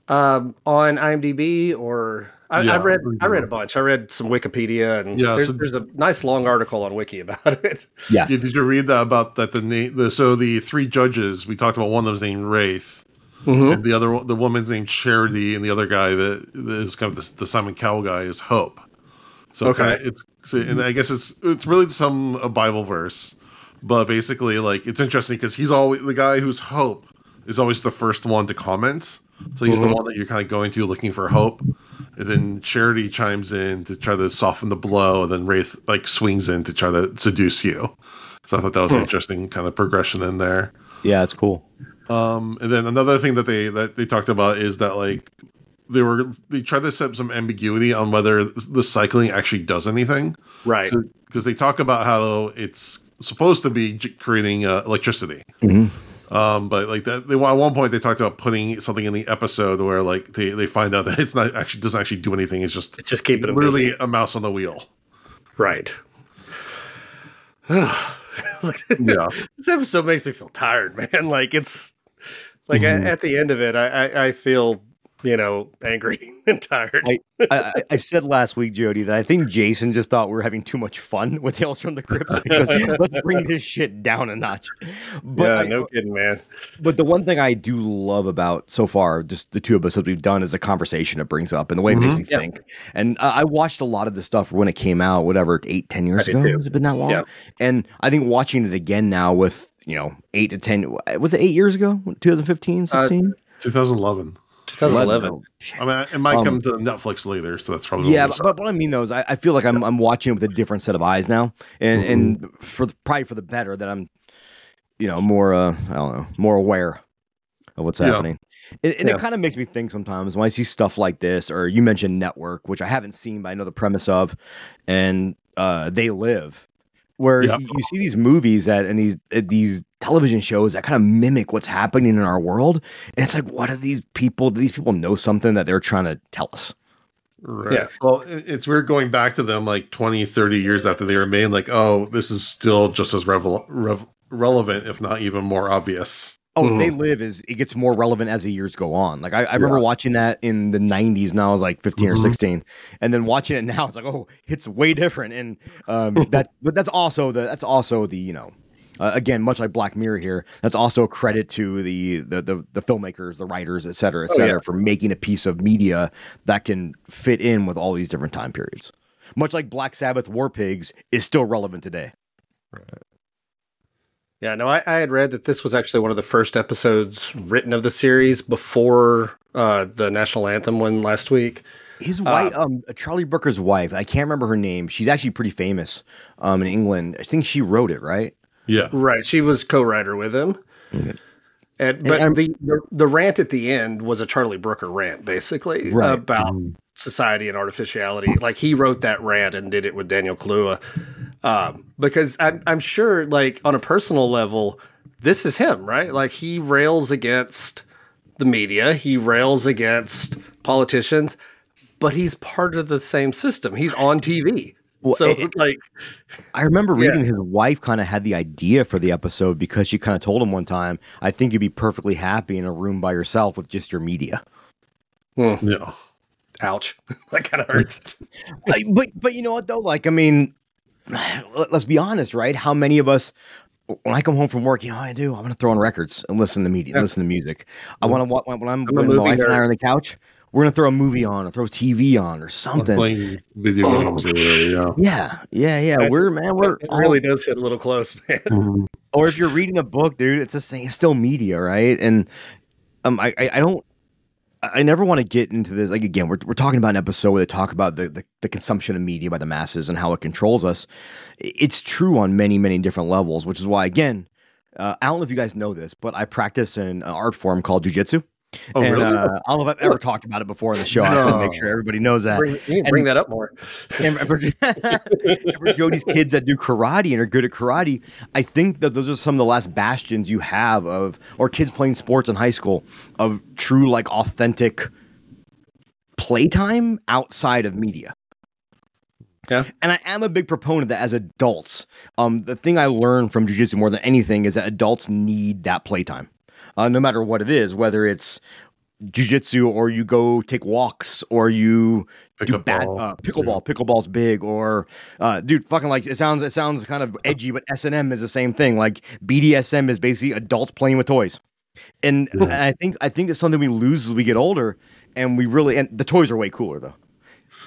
um, on IMDb or I, Yeah, I've read I read a bunch. I read some Wikipedia and Yeah, there's, so- there's a nice long article on Wiki about it. Yeah, Yeah, did you read that about that the name? The, so the three judges we talked about. One of them's named Wraith, Mm-hmm. and the other the woman's named Charity, and the other guy that, that is kind of the, the Simon Cowell guy is Hope. So Okay. kinda it's so, and I guess it's it's really some a Bible verse, but basically like it's interesting because he's always the guy who's Hope is always the first one to comment. So he's Mhm. the one that you're kind of going to looking for hope, and then Charity chimes in to try to soften the blow, and then Wraith like swings in to try to seduce you. So I thought that was an Hmm. interesting kind of progression in there. yeah, it's cool. Um, and then another thing that they that they talked about is that like they were they tried to set some ambiguity on whether the cycling actually does anything. Right. Because they talk about how it's supposed to be creating uh, electricity. Mhm. Um, but like that, they, at one point they talked about putting something in the episode where like they, they find out that it's not actually doesn't actually do anything. It's just it's just keeping busy. a mouse on the wheel. Right. Yeah, this episode makes me feel tired, man. Like it's like Mm-hmm. at, at the end of it, I, I, I feel you know angry and tired. I- I, I- I said last week, Jody, that I think Jason just thought we were having too much fun with Tales from the Crypts because let's bring this shit down a notch. But yeah, I- no kidding, man. But the one thing I do love about so far, just the two of us episodes we've done, is the conversation it brings up and the way it makes me Yeah. think. And uh, I watched a lot of this stuff when it came out, whatever, eight, ten years I ago. too. Has it been that long? Yeah. And I think watching it again now with, you know, eight to 10, was it eight years ago? 2015, Uh, 16? 2011. 2011. Oh. I mean, it might Um, come to Netflix later, so that's probably Yeah, but, but what I mean though is I, I feel like I'm I'm watching it with a different set of eyes now, and and for the, probably for the better that I'm, you know, more uh I don't know more aware of what's Yeah. happening. And, and Yeah. it kind of makes me think sometimes when I see stuff like this, or you mentioned Network, which I haven't seen, but I know the premise of, and uh, They Live, where Yeah. you, you see these movies that and these uh, these television shows that kind of mimic what's happening in our world, and it's like, what are these people? Do these people know something that they're trying to tell us? Right. Yeah. Well, it- it's weird going back to them like 20, 30 years after they were made, like, oh, this is still just as revel- rev- relevant, if not even more obvious. Oh, Mhm. they live is it gets more relevant as the years go on. Like I, I remember watching that in the '90s, and I was like 15 or Mhm. 16, and then watching it now, it's like, oh, it's way different. And um, that, but that's also the that's also the you know, uh, again, much like Black Mirror here, that's also a credit to the the the, the filmmakers, the writers, et cetera, et Oh, cetera, yeah. for making a piece of media that can fit in with all these different time periods. Much like Black Sabbath War Pigs is still relevant today. Yeah, no, I, I had read that this was actually one of the first episodes written of the series before uh, the national anthem one last week. His wife, um, Charlie Brooker's wife, I can't remember her name. She's actually pretty famous, um, in England. I think she wrote it, right? Yeah. Right, she was co-writer with him. Okay. And but I'm- the, the the rant at the end was a Charlie Brooker rant, basically Right. about society and artificiality. Like he wrote that rant and did it with Daniel Kaluuya, um, because I'm I'm sure, like on a personal level, this is him, right? Like he rails against the media, he rails against politicians, but he's part of the same system. He's on TV. Well, so it- like, I remember Yeah. reading his wife kind of had the idea for the episode because she kind of told him one time, "I think you'd be perfectly happy in a room by yourself with just your media." Yeah. ouch, that kind of hurts. Like, but but you know what though? Like I mean, let- let's be honest, right? How many of us? When I come home from work, you know, I do. I'm gonna throw on records and listen to media, Yeah. listen to music. I want to when I'm, I'm when my wife and I are on the couch. We're gonna throw a movie on or throw TV on or something. playing video Oh. games. Or, yeah. Yeah, yeah, yeah. That- we're man, we're it all- really does hit a little close, man. Mhm. or if you're reading a book, dude, it's the same. It's still media, right? And um, I, I, I don't. I never want to get into this. Like again, we're, we're talking about an episode where they talk about the, the the consumption of media by the masses and how it controls us. It's true on many many different levels, which is why again, uh, I don't know if you guys know this, but I practice an art form called jujitsu. Oh, and, really? uh, I don't know if I've ever talked about it before in the show. I just want to make sure everybody knows that. Bring, you can bring that up more. And for, and for Jody's kids that do karate and are good at karate, I think that those are some of the last bastions you have of, or kids playing sports in high school, of true, like, authentic playtime outside of media. Yeah. And I am a big proponent that as adults, um, the thing I learned from jujitsu more than anything is that adults need that playtime, uh, no matter what it is, whether it's jujitsu or you go take walks or you Pick do ball. uh, pickleball. Pickleball's big, or uh, dude, fucking like it sounds. It sounds kind of edgy, but S and M is the same thing. Like BDSM is basically adults playing with toys, and, Yeah. and I think I think it's something we lose as we get older, and we really and the toys are way cooler though.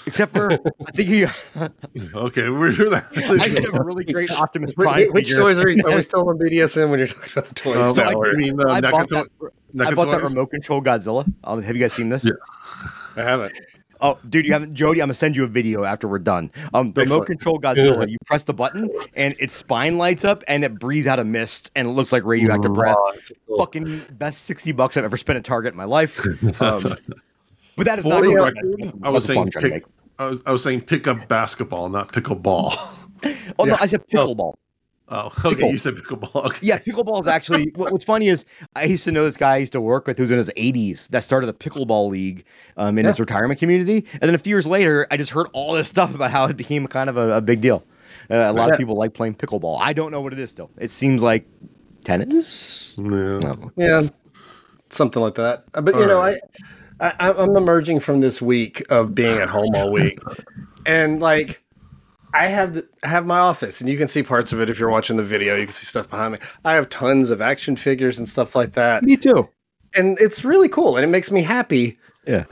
Except for I think you, Okay, we're that. I have a really great Optimus Which, Prime which figure. toys are, you, are we still on BDSM when you're talking about the toys? Um, So now, I, or- you mean the I bought that. I bought that remote control Godzilla. Um, have you guys seen this? Yeah. I haven't. Oh, dude, you haven't, Jody. I'm gonna send you a video after we're done. Um, the remote control Godzilla. You press the button, and its spine lights up, and it breathes out a mist, and it looks like radioactive breath. Cool. Fucking best sixty bucks I've ever spent at Target in my life. Um, but that is For not the the record, I was saying pick. I was, I was saying pick up basketball, not pickleball. Oh no, I said pickleball. Oh, okay. Pickle. You said pickleball. Okay. Yeah, pickleball is actually. what, what's funny is I used to know this guy I used to work with who's in his 80s that started the pickleball league um, in his retirement community, and then a few years later, I just heard all this stuff about how it became kind of a, a big deal. Uh, a lot Yeah. of people like playing pickleball. I don't know what it is though. It seems like tennis. Yeah. I. Yeah, something like that. Uh, But you All know, right. I, I I'm emerging from this week of being at home all week, and like. I have the, I have my office, and you can see parts of it if you're watching the video. You can see stuff behind me. I have tons of action figures and stuff like that, Me too. and it's really cool, and it makes me happy. Yeah.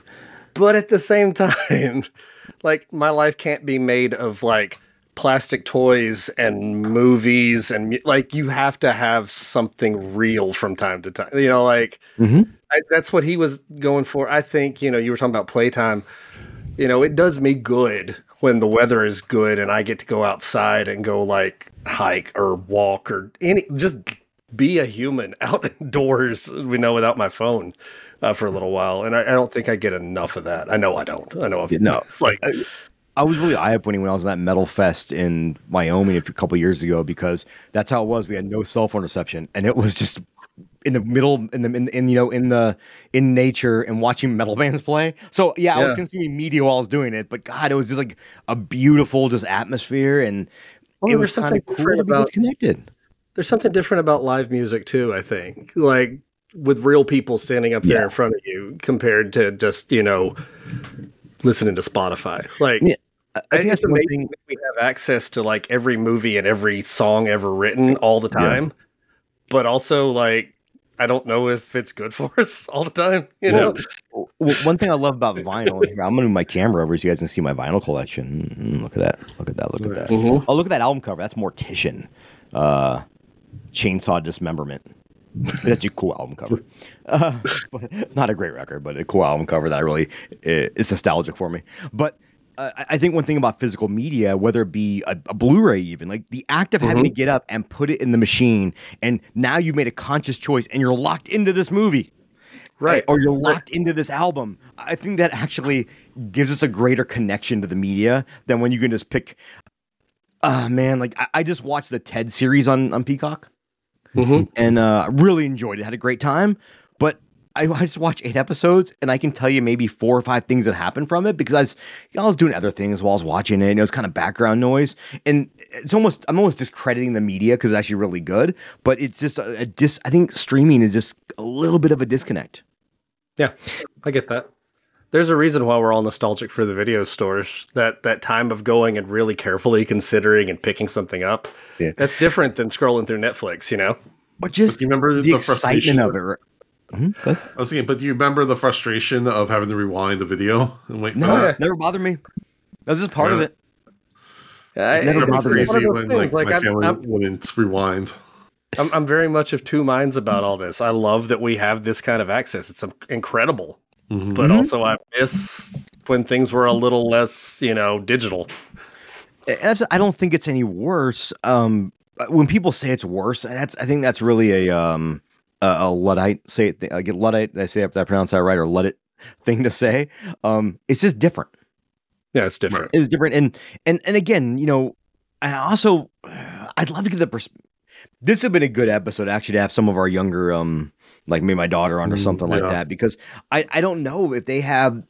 But at the same time, like my life can't be made of like plastic toys and movies and like you have to have something real from time to time. You know, like Mhm. I, that's what he was going for. I think you know you were talking about playtime. You know, it does me good when the weather is good and I get to go outside and go like hike or walk or any just be a human outdoors. We know without my phone uh, for a little while, and I, I don't think I get enough of that. I know I don't. I know. I've, No. like I was really eye opening when I was at that metal fest in Wyoming a couple years ago because that's how it was. We had no cell phone reception, and it was just in the middle, in the in, in you know in the in nature and watching metal bands play. So yeah, I was consuming media while I was doing it, but God, it was just like a beautiful just atmosphere, and Well, it was kind of something cool different to be disconnected. there's something different about live music too. I think like with real people standing up there Yeah. in front of you compared to just you know listening to Spotify. Like Yeah, I, I think it's that's the one amazing thing. that we have access to like every movie and every song ever written all the Yeah. Time, but also like I don't know if it's good for us all the time. You Yeah. know, Well, one thing I love about vinyl, I'm gonna move my camera over so you guys can see my vinyl collection. Mm, look at that! Look at that! Look at that! Mhm. Oh, look at that album cover. That's Mortician. Uh, Chainsaw Dismemberment. That's a cool album cover. Uh, but not a great record, but a cool album cover that I really uh, is nostalgic for me. But uh, I- I think one thing about physical media, whether it be a, a Blu-ray, even like the act of having to get up and put it in the machine, and now you've made a conscious choice, and you're locked into this movie right? or you're locked into this album. I think that actually gives us a greater connection to the media than when you can just pick. Ah man, like I, I just watched the TED series on on Peacock Mhm. and uh, really enjoyed it. Had a great time, I, I just watch eight episodes and I can tell you maybe four or five things that happened from it because I was, you know, I was doing other things while I was watching it. And it was kind of background noise, and it's almost I'm almost discrediting the media because it's actually really good, but it's just a, a dis. I think streaming is just a little bit of a disconnect. Yeah, I get that. There's a reason why we're all nostalgic for the video stores. That that time of going and really carefully considering and picking something up. Yeah. That's different than scrolling through Netflix, you know? But just Do you remember the, the, excitement of it. Right? Mhm. I was thinking, but do you remember the frustration of having to rewind the video and wait for No, that? never bothered me. That's just part of it. I, never It'd bothered me. it's crazy when like, like, my I'm- family I'm- wouldn't rewind. I'm, I'm very much of two minds about all this. I love that we have this kind of access. It's um, incredible, Mhm. but Mhm. also I miss when things were a little less, you know, digital. And I don't think it's any worse. Um, when people say it's worse, that's I think that's really a um a, a luddite say it. I get luddite. Did I say if I pronounce that right or luddite thing to say? Um, it's just different. Yeah, it's different. It's different, and and and again, you know, I also I'd love to get the pers- This would have been a good episode actually to have some of our younger um like maybe my daughter on or Mm, something like that because I I don't know if they have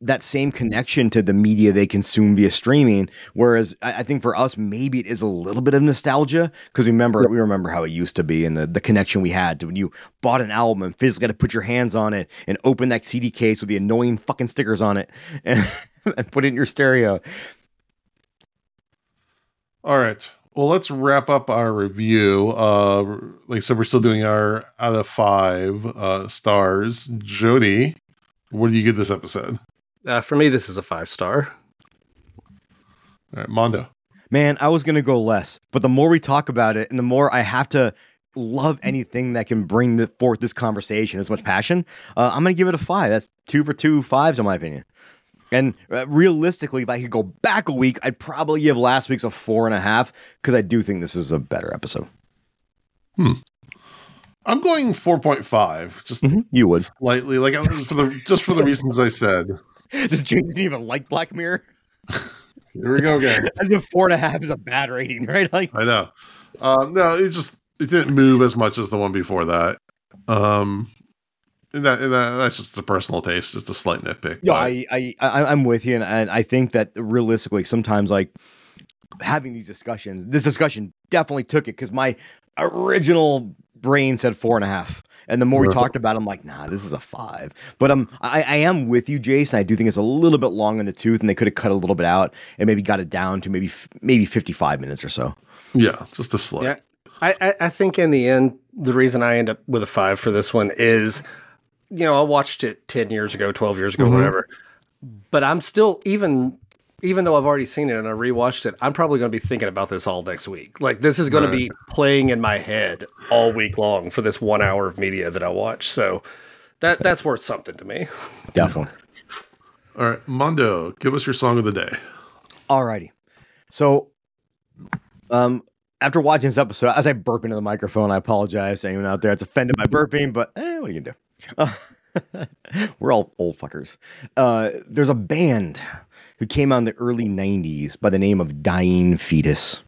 that same connection to the media they consume via streaming. Whereas I, I think for us, maybe it is a little bit of nostalgia because remember we remember how it used to be and the, the connection we had to when you bought an album and physically had to put your hands on it and open that CD case with the annoying fucking stickers on it and, and put it in your stereo. All right. Well, let's wrap up our review. Uh, like I said, we're still doing our out of five uh, stars. Jody, what do you give this episode? Uh, for me, this is a five star. All right, Mondo. Man, I was gonna go less, but the more we talk about it, and the more I have to love anything that can bring the, forth this conversation as much passion, uh, I'm gonna give it a five. That's two for two fives, in my opinion. And uh, realistically, if I could go back a week, I'd probably give last week's a four and a half because I do think this is a better episode. Hmm. I'm going 4.5, just You would. slightly, like for the just for the reasons I said. Does James even like Black Mirror? Here we go again. As if four and a half is a bad rating, right? Like, I know. Um, no, it just it didn't move as much as the one before that. Um, and that, and that that's just a personal taste, just a slight nitpick. Yeah, I, I, I, I'm with you, and, and I think that realistically, sometimes like having these discussions, this discussion definitely took it because my original brain said four and a half, and the more we talked about, it, I'm like, nah, this is a five. But um, I, I am with you, Jason. I do think it's a little bit long in the tooth, and they could have cut a little bit out and maybe got it down to maybe maybe 55 minutes or so. yeah, just a slight. Yeah. I, I, I think in the end, the reason I end up with a five for this one is, you know, I watched it 10 years ago, 12 years ago, Mhm. whatever. But I'm still, even even though I've already seen it and I rewatched it, I'm probably going to be thinking about this all next week. Like, this is going Right. to be playing in my head all week long for this one hour of media that I watch. So that that's worth something to me. Definitely. All right, Mondo, give us your song of the day. Alrighty. So, um, after watching this episode, as I burp into the microphone, I apologize to anyone out there that's offended by burping, but eh, what are you gonna do? Uh, we're all old fuckers. Uh, there's a band who came out in the early 90s by the name of Dying Fetus.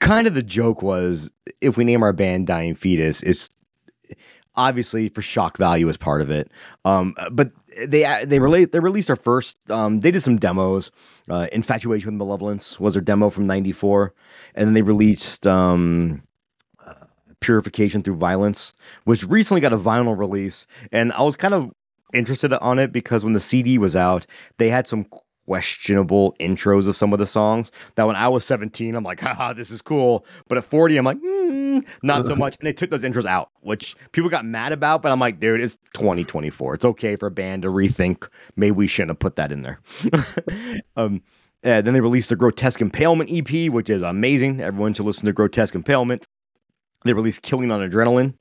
Kind of the joke was if we name our band Dying Fetus, it's obviously for shock value as part of it. Um, but they they relate they released their first. Um, they did some demos. Uh, Infatuation with Malevolence was their demo from '94, and then they released um, uh, Purification Through Violence, which recently got a vinyl release. And I was kind of interested on it because when the CD was out, they had some questionable intros of some of the songs that when I was 17, I'm like, haha, this is cool. But at 40, I'm like, mm, not so much. And they took those intros out, which people got mad about. But I'm like, dude, it's 2024. It's okay for a band to rethink. Maybe we shouldn't have put that in there. um, then they released the Grotesque Impalement EP, which is amazing. Everyone should listen to Grotesque Impalement. They released Killing on Adrenaline,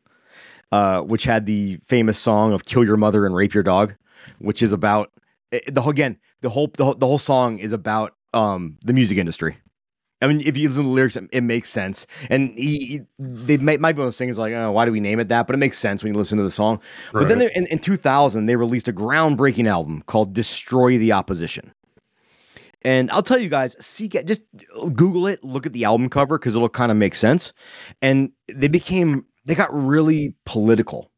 uh, which had the famous song of "Kill Your Mother and Rape Your Dog," which is about eh, the whole again the whole the, whole- the whole song is about um the music industry. I mean, if you listen to the lyrics, it, it makes sense. And he, he- they might, might be one of those things like, oh, why do we name it that? But it makes sense when you listen to the song. But then they, in, in 2000, they released a groundbreaking album called Destroy the Opposition. And I'll tell you guys, seek it, just Google it, look at the album cover because it'll kind of make sense. And they became, they got really political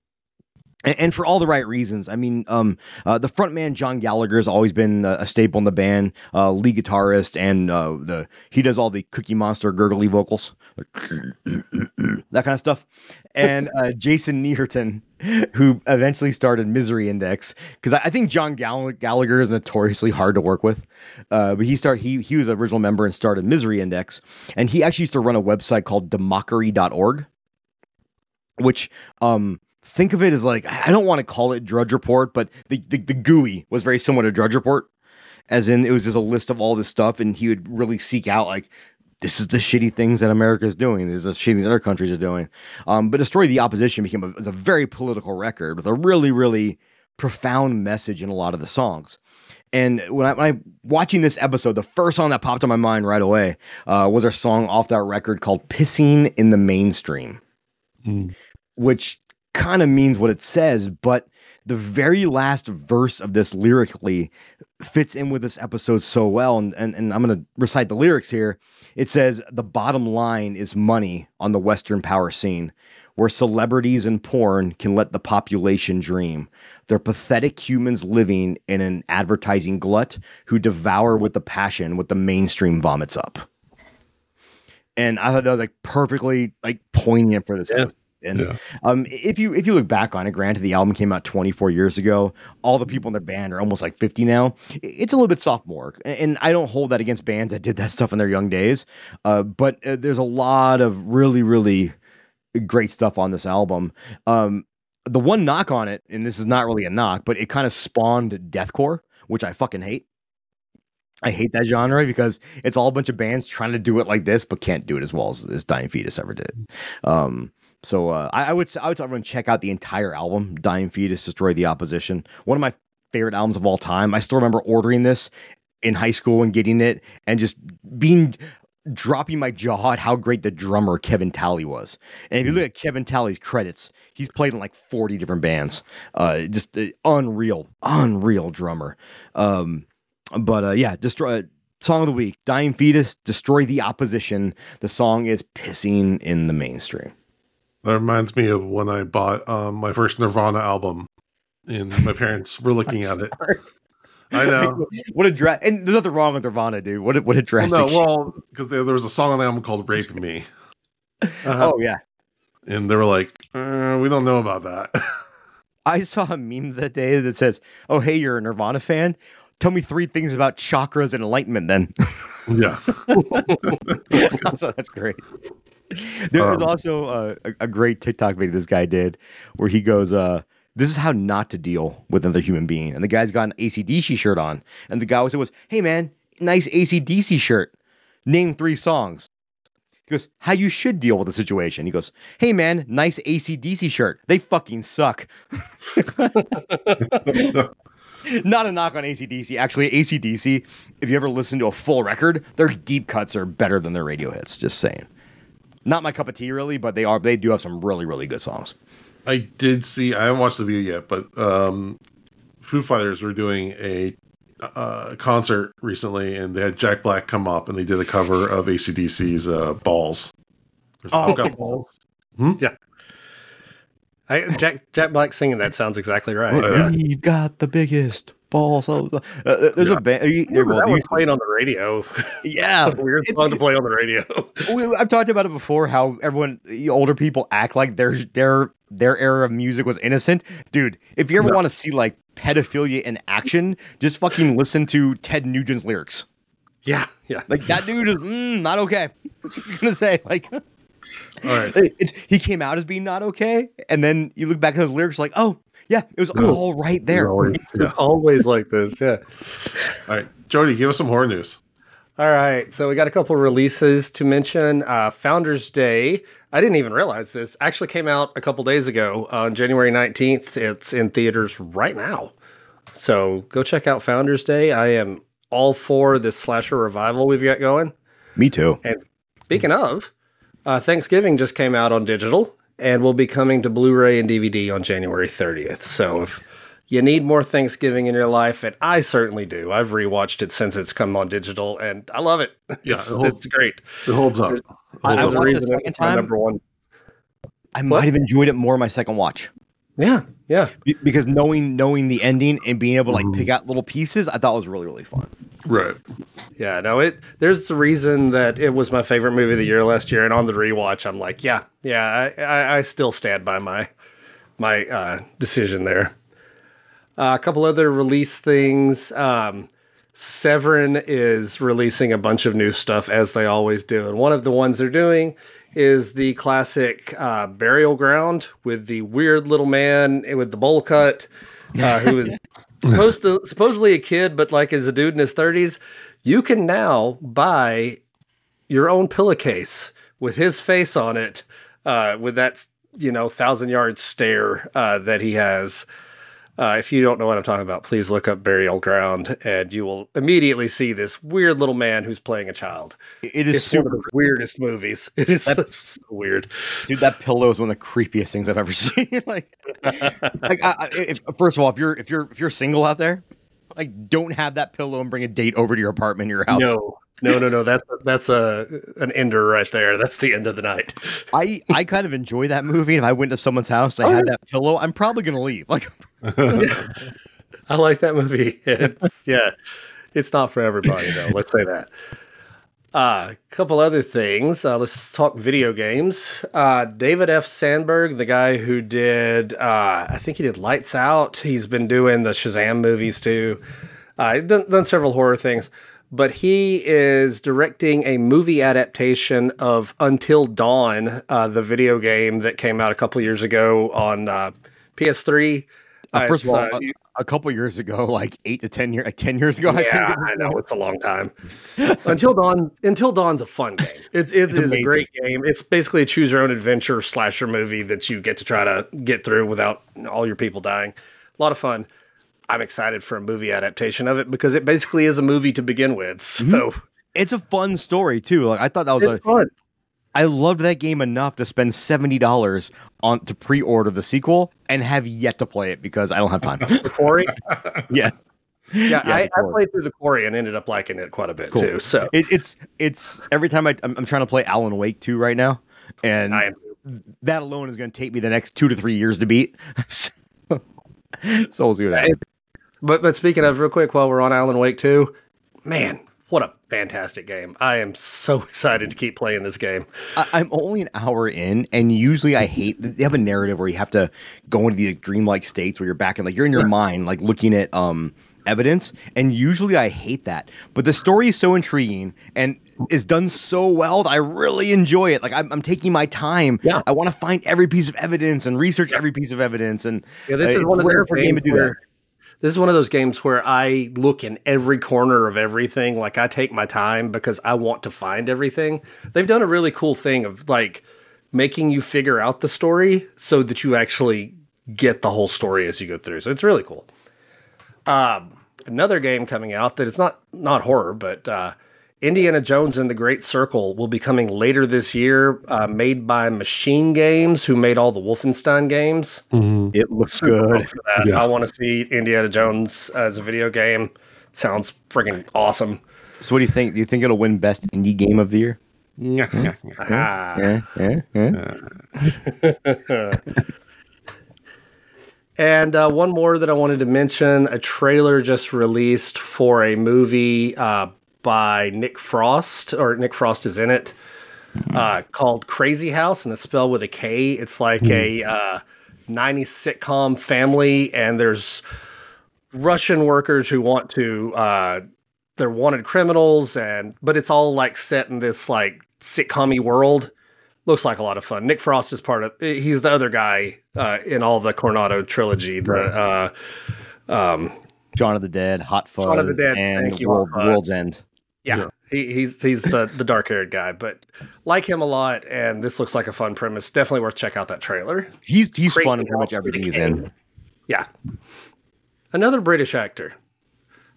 and, for all the right reasons. I mean, um, uh, the frontman John Gallagher has always been a, staple in the band, uh, lead guitarist, and uh, the he does all the Cookie Monster gurgly vocals, like, that kind of stuff. And uh, Jason Netherton, who eventually started Misery Index, because I, I think John Gall- Gallagher is notoriously hard to work with, uh, but he started he he was an original member and started Misery Index, and he actually used to run a website called demockery.org, which um think of it as like I don't want to call it Drudge Report, but the, the the GUI was very similar to Drudge Report, as in it was just a list of all this stuff, and he would really seek out like this is the shitty things that America is doing. This is the shitty things other countries are doing. Um, but Destroy the Opposition became a, a very political record with a really really profound message in a lot of the songs. And when I, when I watching this episode, the first song that popped in my mind right away uh, was a song off that record called "Pissing in the Mainstream," Mm. Which kind of means what it says, but the very last verse of this lyrically fits in with this episode so well. And, and, and I'm going to recite the lyrics here. It says, The bottom line is money on the Western power scene, where celebrities and porn can let the population dream. They're pathetic humans living in an advertising glut who devour with the passion what the mainstream vomits up. And I thought that was like perfectly like poignant for this Yeah. episode. And Yeah. um, if you if you look back on it, granted the album came out 24 years ago. All the people in the band are almost like 50 now. It's a little bit sophomore, and I don't hold that against bands that did that stuff in their young days. Uh, but uh, there's a lot of really really great stuff on this album. Um, the one knock on it, and this is not really a knock, but it kind of spawned deathcore, which I fucking hate. I hate that genre because it's all a bunch of bands trying to do it like this, but can't do it as well as, as Dying Fetus ever did. Um, so uh, I, I would I would tell everyone check out the entire album, Dying Fetus, Destroy the Opposition. One of my favorite albums of all time. I still remember ordering this in high school and getting it, and just being dropping my jaw at how great the drummer Kevin Talley was. And if you look at Kevin Talley's credits, he's played in like 40 different bands. Uh, just uh, unreal, unreal drummer. Um, but uh, yeah, destroy song of the week, Dying Fetus, Destroy the Opposition. The song is pissing in the mainstream. That reminds me of when I bought um, my first Nirvana album, and my parents were looking at it. I know. what a dra- and there's nothing wrong with Nirvana, dude. What a, what a Well, no, well, because there, there was a song on the album called "Rape Me," Uh-huh. oh yeah, and they were like, uh, "We don't know about that." I saw a meme that day that says, "Oh hey, you're a Nirvana fan." Tell me three things about chakras and enlightenment, then. yeah, so that's great. There was Um, also uh, a, a great TikTok video this guy did where he goes, uh, This is how not to deal with another human being. And the guy's got an ACDC shirt on. And the guy was, was Hey, man, nice ACDC shirt. Name three songs. He goes, How you should deal with the situation. He goes, Hey, man, nice ACDC shirt. They fucking suck. Not a knock on ACDC. Actually, ACDC, if you ever listen to a full record, their deep cuts are better than their radio hits. Just saying. Not my cup of tea, really, but they are. They do have some really, really good songs. I did see. I haven't watched the video yet, but um, Foo Fighters were doing a uh, concert recently, and they had Jack Black come up, and they did a cover of ACDC's uh, "Balls." Oh, I've got balls. I, Jack Jack Black singing that sounds exactly right. Well, yeah. We've got the biggest balls. Of the, uh, there's Yeah. a band. you- well, that was playing on the radio. yeah, Weird song to play on the radio. we, I've talked about it before. How everyone, older people, act like their their their era of music was innocent. Dude, if you ever No. want to see like pedophilia in action, just fucking listen to Ted Nugent's lyrics. Yeah, yeah. Like that dude is mm, not okay. Just gonna say like. All right. It's, he came out as being not okay, and then you look back at his lyrics, like, oh yeah, it was No. all right there. Always- yeah. It's always like this. Yeah. All right, Jody, give us some horror news. All right, so we got a couple of releases to mention. Uh, Founders Day, I didn't even realize this, actually came out a couple days ago on January 19th. It's in theaters right now. So go check out Founders Day. I am all for this slasher revival we've got going. Me too. And speaking of, uh, Thanksgiving just came out on digital and will be coming to Blu ray and DVD on January 30th. So if you need more Thanksgiving in your life, and I certainly do, I've rewatched it since it's come on digital and I love it. Yeah, It's, it holds- it's great. It holds up. There's- I- I Holds up. a watched it reason the second it's my time. number one. I What? might have enjoyed it more my second watch. Yeah, yeah. Be- because knowing knowing the ending and being able to like pick out little pieces, I thought was really really fun. Right. Yeah, no, it there's the reason that it was my favorite movie of the year last year, and on the rewatch, I'm like, yeah, yeah, I, I, I still stand by my my uh, decision there. Uh, a couple other release things. Um, Severin is releasing a bunch of new stuff as they always do, and one of the ones they're doing is the classic uh, burial ground with the weird little man with the bowl cut, uh, who is supposed to supposedly a kid, but like is a dude in his thirties. You can now buy your own pillowcase with his face on it, uh, with that you know thousand yard stare uh, that he has. Uh, if you don't know what I'm talking about, please look up Burial Ground, and you will immediately see this weird little man who's playing a child. It- is It's one super of the weirdest movies. It is so, so weird. dude. That pillow is one of the creepiest things I've ever seen. like, like I, I, if, first of all, if you're if you're if you're single out there, like don't have that pillow and bring a date over to your apartment, your house. No, no, no, no. That's that's a an ender right there. That's the end of the night. I I kind of enjoy that movie. If I went to someone's house, and they Oh, had yeah. that pillow, I'm probably gonna leave. Like, I like that movie. It's yeah, it's not for everybody though. Let's say that. A couple other things. Uh, let's talk video games. Uh, David F. Sandberg, the guy who did, uh, I think he did Lights Out. He's been doing the Shazam movies too. Uh, done, done several horror things, but he is directing a movie adaptation of Until Dawn, uh, the video game that came out a couple years ago on uh, PS3. Uh, first of all, uh, a, a couple years ago, like eight to ten years, like ten years ago, I yeah, think. I know it's a long time. Until Dawn, Until Dawn's a fun game. It's it's, It's it's a great game. It's basically a choose your own adventure slasher movie that you get to try to get through without all your people dying. A lot of fun. I'm excited for a movie adaptation of it because it basically is a movie to begin with. So It's a fun story too. Like I thought that was a it's fun. I loved that game enough to spend seventy dollars on to pre-order the sequel and have yet to play it because I don't have time. The quarry. yes, Yeah, Yeah, I, I played through the quarry and ended up liking it quite a bit Cool. too. So it, it's it's every time I I'm, I'm trying to play Alan Wake two right now, and that alone is going to take me the next two to three years to beat. so so we'll see what happens. But but speaking of real quick, while we're on Alan Wake 2, man, what a fantastic game. I am so excited to keep playing this game. I, I'm only an hour in, and usually I hate. They have a narrative where you have to go into the dreamlike states where you're back in, like you're in your mind, like looking at um evidence. And usually I hate that, but the story is so intriguing and is done so well that I really enjoy it. Like I'm, I'm taking my time. Yeah. I want to find every piece of evidence and research every piece of evidence. And Yeah, this uh, is one of rare those for game to do that. This is one of those games where I look in every corner of everything. Like I take my time because I want to find everything. They've done a really cool thing of like making you figure out the story so that you actually get the whole story as you go through. So it's really cool. Um, another game coming out that it's not not horror, but uh, Indiana Jones and the Great Circle will be coming later this year, uh, made by Machine Games, who made all the Wolfenstein games. Mhm. It looks Super good. pumped for that. Yeah. I want to see Indiana Jones as a video game. Sounds freaking awesome. So what do you think? Do you think it'll win best indie game of the year? Yeah, yeah, yeah. Yeah, yeah, yeah. And uh, one more that I wanted to mention a trailer just released for a movie uh, by Nick Frost, or Nick Frost is in it, uh, called Crazy House, and it's spelled with a K. It's like a uh, 90s sitcom family, and there's Russian workers who want to, uh, they're wanted criminals, and but it's all like set in this like sitcom world looks like a lot of fun. Nick Frost is part of. He's the other guy uh, in all the Cornetto trilogy. The uh, um, Shaun of the Dead, Hot Fuzz, Shaun of the Dead, and thank you, World, World's End. Yeah, Yeah. He, he's he's the the dark haired guy, but like him a lot. And this looks like a fun premise. Definitely worth check out that trailer. He's he's Great fun in pretty much everything he's in. Yeah, another British actor.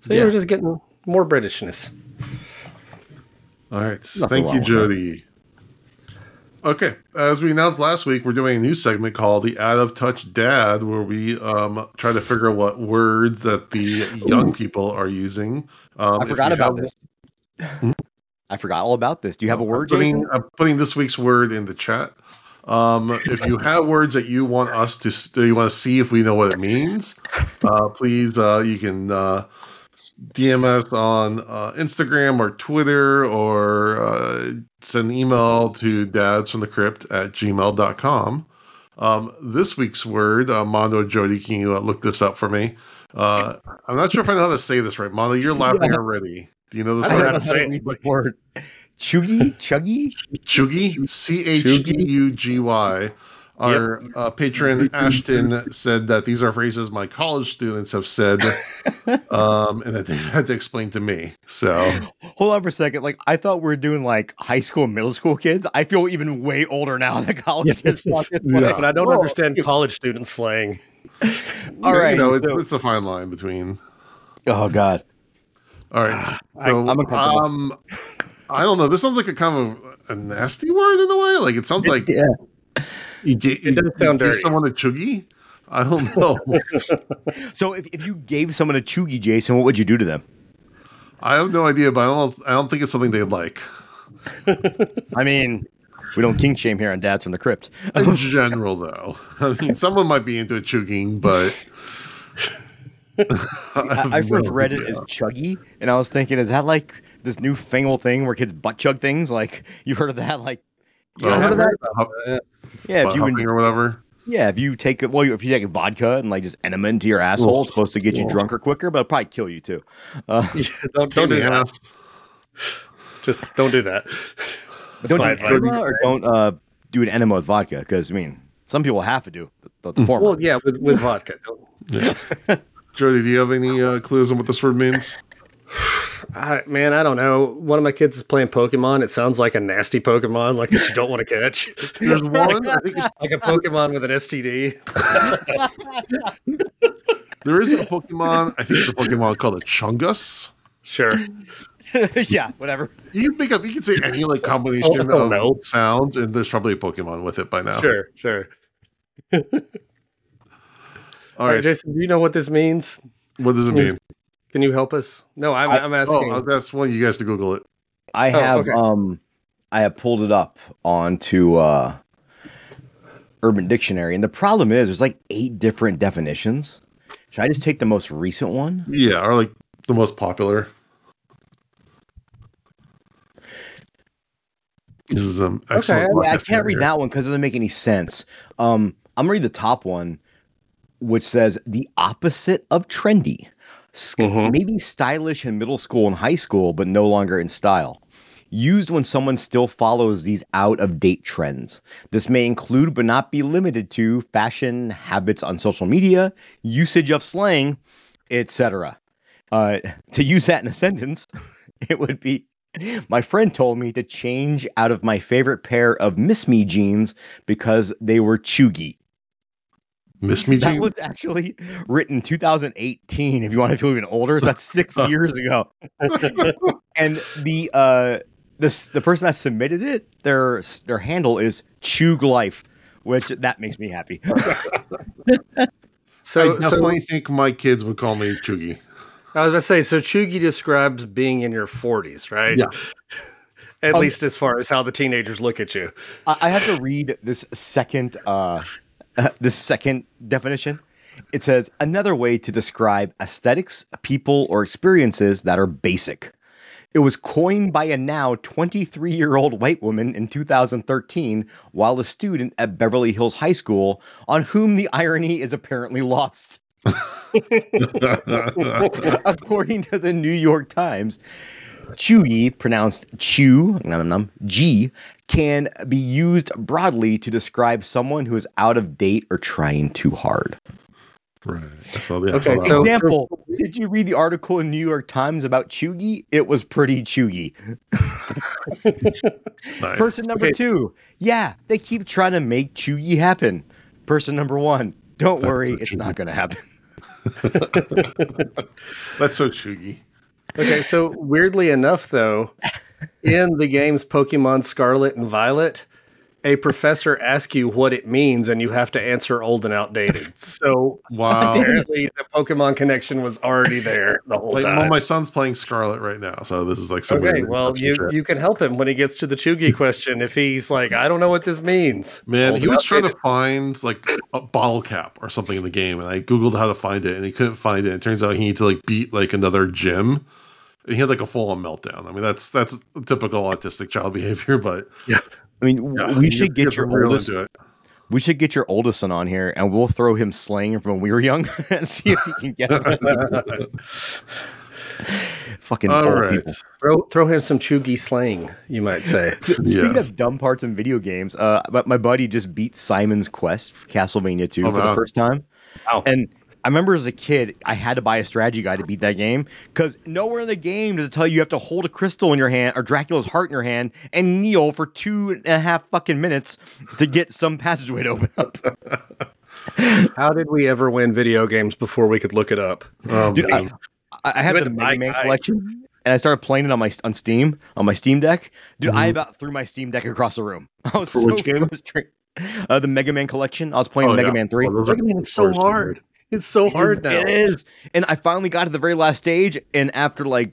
So Yeah. you're just getting more Britishness. All right. Nothing Thank you, with Jody. Okay. As we announced last week, we're doing a new segment called the Out of Touch Dad, where we um, try to figure out what words that the young people are using. Um, I forgot about have- this. I forgot all about this. Do you have a I'm word, putting, I'm putting this week's word in the chat. Um, if you have words that you want us to, you want to see if we know what it means, uh, please, uh, you can uh, DM us on uh, Instagram or Twitter or uh, send an email to dads from the crypt at gmail.com. Um, this week's word, uh, Mondo Jody, can you uh, look this up for me? Uh, I'm not sure if I know how to say this right. Mondo, you're laughing already. Do you know this I don't know word? how to say it. Read the word. Chuggy? Chuggy? Chugi, C H G U G Y. Our uh, patron Ashton said that these are phrases my college students have said, um, and that they've had to explain to me. So, Hold on for a second. Like I thought we are doing like high school, middle school kids. I feel even way older now than college kids. talk. Yeah. But I don't Whoa. understand college student slang. All right. you know, it's, so- it's a fine line between. oh God. All right, so I'm uncomfortable. um, I don't know. This sounds like a kind of a nasty word in a way. Like it sounds like Yeah. you, ga- It does you sound gave dirty. someone a chuggy. I don't know. So if, if you gave someone a chuggy, Jason, what would you do to them? I have no idea, but I don't. I don't think it's something they'd like. I mean, we don't king shame here on Dads from the Crypt. In general, though, I mean, someone might be into a chugging, but I, I first read it as chuggy, and I was thinking, is that like this new fangled thing where kids butt chug things? Like you've heard of that? Like you Oh, heard of that? Hop- Yeah, if you humping or whatever. yeah, if you take it, well, if you take vodka and like just enema into your asshole, it's supposed to get you Ugh. drunker quicker, but it'll probably kill you too. Uh, don't don't do that. ass. Just don't do that. That's don't do advice. enema or don't uh, do an enema with vodka because I mean, some people have to do the, the former. Well, yeah, with, with vodka. Don't- Jody, do you have any uh, clues on what this word means? I, man, I don't know. One of my kids is playing Pokemon. It sounds like a nasty Pokemon, like that you don't want to catch, There's one. I think it's, like a Pokemon with an STD. there is a Pokemon. I think it's a Pokemon called a Chungus. Sure. yeah, whatever. You can pick up. You can say any like combination Oh, of no. sounds, and there's probably a Pokemon with it by now. Sure. Sure. All All right, right. Jason, do you know what this means? What does it mean? Can you help us? No, I'm, I- I'm asking. Oh, that's one you guys to Google it. I Oh, have okay. um I have pulled it up onto uh Urban Dictionary, and the problem is there's like eight different definitions. Should I just take the most recent one? Yeah, or like the most popular. This is um excellent. Okay. Yeah, I can't read here. that one because it doesn't make any sense. Um, I'm gonna read the top one, which says the opposite of trendy. S- Mhm. Maybe stylish in middle school and high school, but no longer in style. Used when someone still follows these out of date trends. This may include, but not be limited to, fashion, habits on social media, usage of slang, etc. Uh, to use that in a sentence, it would be my friend told me to change out of my favorite pair of Miss Me jeans because they were chuggy. Miss me, That Jean? was actually written 2018. If you want to feel even older, so that's six years ago. and the uh, this the person that submitted it, their their handle is Chug Life, which that makes me happy. so, I so definitely think my kids would call me Chugi. I was going to say, so Chugi describes being in your 40s, right? Yeah. At Um, least as far as how the teenagers look at you. I I have to read this second uh, uh, this second definition. It says another way to describe aesthetics, people, or experiences that are basic. It was coined by a now 23 year old white woman in 2013 while a student at Beverly Hills High School, on whom the irony is apparently lost. According to the New York Times, Chewy, pronounced chew, num, num, G, can be used broadly to describe someone who is out of date or trying too hard. right. So, yeah, Okay, hold on. so- Example, did you read the article in New York Times about Chugi? It was pretty Chugi. Nice. Person number Okay. two, yeah, they keep trying to make Chugi happen. Person number one, don't That's worry, so it's Chugi. not going to happen. That's so Chugi. Okay, so weirdly enough, though, in the games Pokemon Scarlet and Violet, a professor asks you what it means and you have to answer old and outdated. So Wow. apparently the Pokemon connection was already there the whole Like, well, my son's playing Scarlet right now, so this is like some Okay, well you you can help him when he gets to the Chugi question if he's like, I don't know what this means. Man, Old he was trying to find like a bottle cap or something in the game, and I googled how to find it, and he couldn't find it. It turns out he needed to like beat like another gym. And he had like a full on meltdown. I mean, that's that's typical autistic child behavior, but I mean, yeah, we should get your oldest. We should get your oldest son on here, and we'll throw him slang from when we were young and see if he can get it. Fucking All old right. people. Throw throw him some Chugi slang, you might say. Speaking Yeah. of dumb parts in video games, uh, but my buddy just beat Simon's Quest for Castlevania 2 Oh, for the first time. Wow. And I remember as a kid, I had to buy a strategy guide to beat that game because nowhere in the game does it tell you you have to hold a crystal in your hand or Dracula's heart in your hand and kneel for two and a half fucking minutes to get some passageway to open up. How did we ever win video games before we could look it up? Um, Dude, I, man. I I have the to Mega Man guide. collection, and I started playing it on my on Steam on my Steam Deck. Dude, I Mhm. about threw my Steam Deck across the room. I was For so which game? Uh, the Mega Man collection. I was playing Oh, Mega yeah. Man Three. Oh, those are- Mega Man is so Of course, hard. It's so hard now. It is. And I finally got to the very last stage, and after like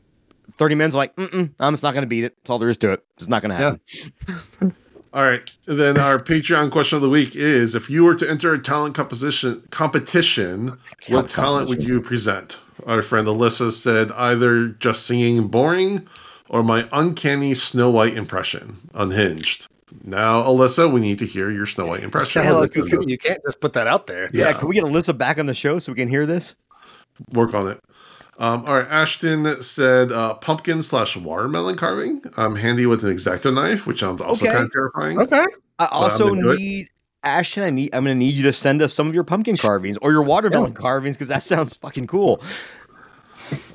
30 minutes, I'm like, Mm-mm, I'm just not going to beat it. That's all there is to it. It's not going to happen. All right. And then our Patreon question of the week is if you were to enter a talent composition competition, what Talent talent would you present? Our friend Alyssa said either just singing boring or my uncanny Snow White impression, unhinged. Now, Alyssa, we need to hear your Snow White impression. Hell, Let's you, you can't just put that out there. Yeah. Yeah. Can we get Alyssa back on the show so we can hear this? work on it. Um, all right, Ashton said uh, pumpkin slash watermelon carving. I'm handy with an X-Acto knife, which sounds also Okay. kind of terrifying. Okay. I also into it. need. Ashton, I need. I'm gonna need you to send us some of your pumpkin carvings or your watermelon carvings because that sounds fucking cool.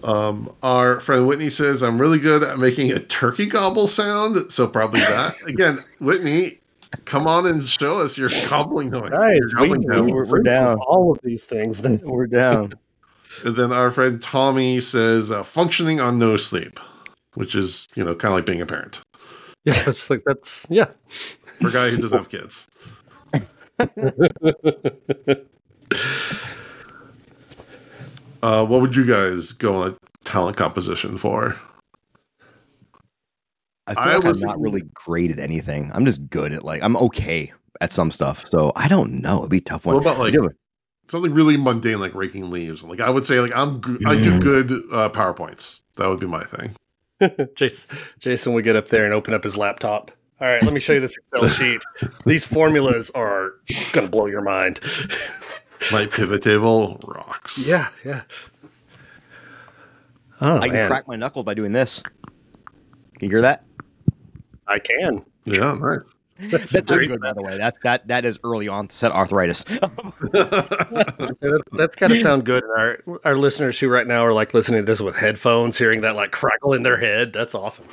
Um, our friend Whitney says I'm really good at making a turkey gobble sound, so probably that. Again, Whitney, come on and show us your gobbling noise. Guys, your we, gobbling we, sound. We're- we're down. all of these things. now. We're down. And then our friend Tommy says uh, functioning on no sleep, which is you know kind of like being a parent Yeah, it's like that's yeah. for a guy who doesn't have kids. Uh, what would you guys go on a talent composition for? I feel I like was I'm not really great at anything. I'm just good at like I'm okay at some stuff. So I don't know. It'd be a tough one. What about like Yeah, something really mundane like raking leaves? Like I would say, like I'm go- I do good uh, powerpoints. That would be my thing. Jason, Jason would get up there and open up his laptop. All right, let me show you this Excel sheet. These formulas are gonna blow your mind. My pivot table rocks. Yeah, yeah. Oh I can man, crack my knuckles by doing this. Can you hear that? I can. yeah, nice. That's, That's very- good, by the way. That's that that is early onset arthritis. that- that's got to sound good. Our our listeners who right now are like listening to this with headphones, hearing that like crackle in their head. That's awesome.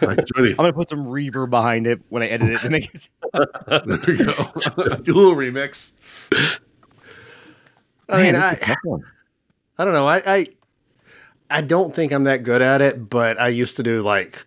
Right, I'm gonna put some reverb behind it when I edit it to make it. there we go. Dual remix. I mean, I, it's a tough one. I don't know. I, I I don't think I'm that good at it, but I used to do like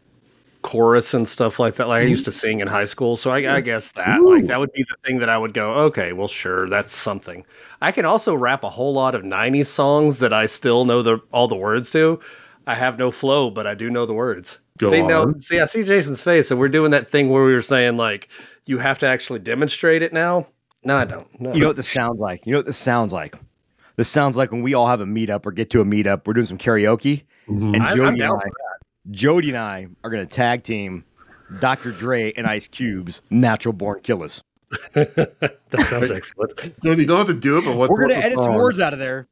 chorus and stuff like that. Like I used mm-hmm. to sing in high school, so I, I guess that like that would be the thing that I would go, okay, well, sure, that's something. I can also rap a whole lot of '90s songs that I still know the all the words to. I have no flow, but I do know the words. Go see, no, see, I see Jason's face, and we're doing that thing where we were saying like you have to actually demonstrate it now. No, I don't. No. You know what this sounds like? You know what this sounds like? This sounds like when we all have a meetup or get to a meetup, we're doing some karaoke, Mhm. and I'm- I'm Jody and I, Jody and I are gonna tag team Dr. Dre and Ice Cube's Natural Born Killers. that sounds excellent. Jody, you don't have to do it, but what, We're gonna what's the edit some words out of there,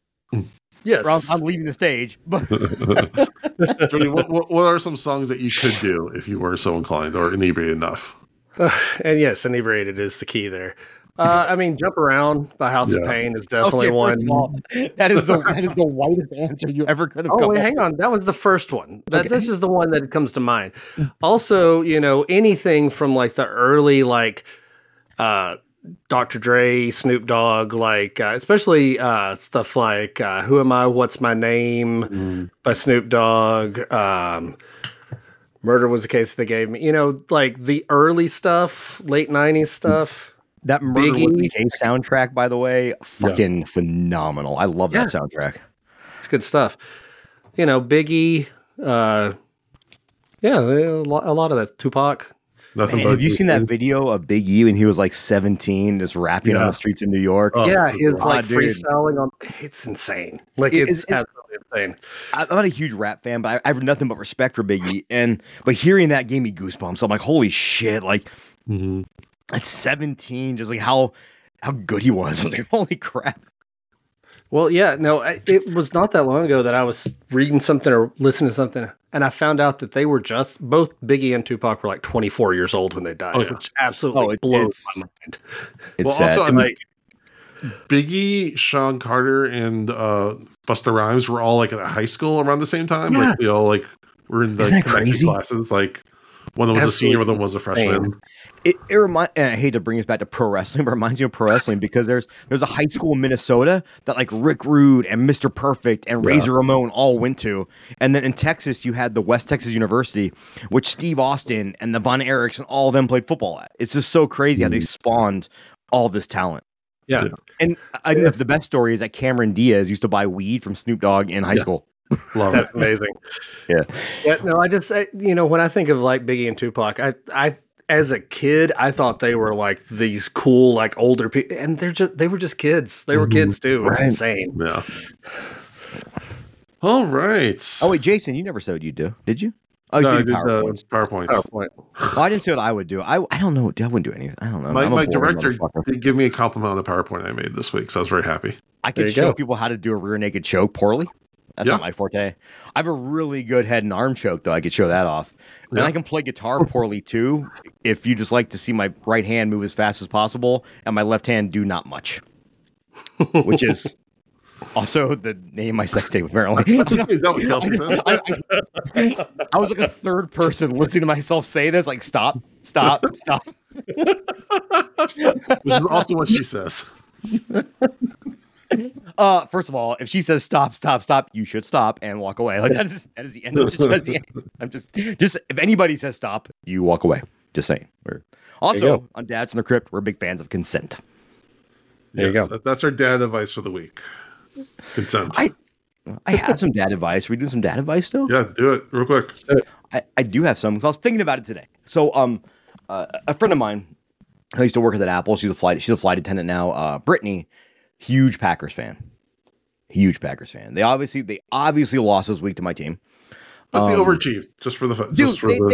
Yes, I'm, I'm leaving the stage. But Jody, what, what, what are some songs that you could do if you were so inclined or inebriated enough? and yes, inebriated is the key there. Uh, I mean, jump around by House of Pain is definitely okay, one. all, that is the that is the whitest answer you ever could have Oh, come wait, up hang on. That was the first one. That, Okay. This is the one that comes to mind. Also, you know, anything from like the early, like, uh, Dr. Dre, Snoop Dogg, like, uh, especially uh, stuff like uh, Who Am I? What's My Name by Snoop Dogg. Um, Murder was the case they gave me. You know, like the early stuff, late '90s stuff. That Murder Was the Biggie. Case soundtrack, by the way, fucking phenomenal. I love that soundtrack. It's good stuff. You know, Biggie. Uh, yeah, a lot, of that. Tupac. Nothing. Man, but have you seen that video of Big E when he was like 17, just rapping on the streets in New York? Oh, yeah, good his like dude. freestyling on. It's insane. Like It- it's, it's- it's- absolutely insane. I- I'm not a huge rap fan, but I, I have nothing but respect for Biggie. And but hearing that gave me goosebumps. I'm like, holy shit! Like Mhm. At 17, just like how how good he was. I was like, holy crap! Well, yeah, no, I, it was not that long ago that I was reading something or listening to something, and I found out that they were just both Biggie and Tupac were like 24 years old when they died, Oh, yeah. which absolutely Oh, it- blows it's- my mind. It's Well, sad. also, And, like Biggie, Shawn Carter, and uh, Busta Rhymes were all like at high school around the same time. Yeah. Like they all like were in the Isn't that connected crazy? classes. Like one that was a senior, one Absolutely was a freshman. it, it remind, and I hate to bring us back to pro wrestling, but it reminds me of pro wrestling because there's there's a high school in Minnesota that like Rick Rude and Mr. Perfect and Yeah. Razor Ramon all went to, and then in Texas you had the West Texas University, which Steve Austin and the Von Erichs and all of them played football at. It's just so crazy how they mm. spawned all this talent. Yeah. Yeah. And I think that's the best story is that Cameron Diaz used to buy weed from Snoop Dogg in high Yeah. school. Love That's it. amazing. Yeah. Yeah. No, I just, I, you know, when I think of like Biggie and Tupac, I, I, as a kid, I thought they were like these cool, like older people, and they're just, they were just kids. They were Mhm. kids too. It's Right. insane. Yeah. All right. Oh wait, Jason, you never said what you'd do, did you? Oh, you no, I did PowerPoints. the PowerPoints. PowerPoint. Oh, I didn't see what I would do. I I don't know. I wouldn't do anything. I don't know. My, my director motherfucker. did give me a compliment on the PowerPoint I made this week, so I was very happy. I could show go. people how to do a rear naked choke poorly. That's Yeah. not my forte. I have a really good head and arm choke, though. I could show that off. And I can play guitar poorly too. If you just like to see my right hand move as fast as possible and my left hand do not much, which is also the name of my sex tape with Marilyn. Is that what Kelsey said? I, I- I was like a third person listening to myself say this, like stop, stop, stop. Which is also what she says. Uh, first of all, if she says stop, stop, stop, you should stop and walk away. Like that is that is the end. Of the, that's the end. I'm just just if anybody says stop, you walk away. Just saying. We're also on Dads in the Crypt. We're big fans of consent. There you go. that- That's our dad advice for the week. Consent. I- I have some dad advice. we doing some dad advice still? yeah, do it real quick. I, I do have some because I was thinking about it today. So, um, uh, a friend of mine, who used to work at Apple. She's a flight. She's a flight attendant now. Uh, Brittany, huge Packers fan. Huge Packers fan. They obviously they obviously lost this week to my team. But they Um, overachieved just for the Dude, for they, the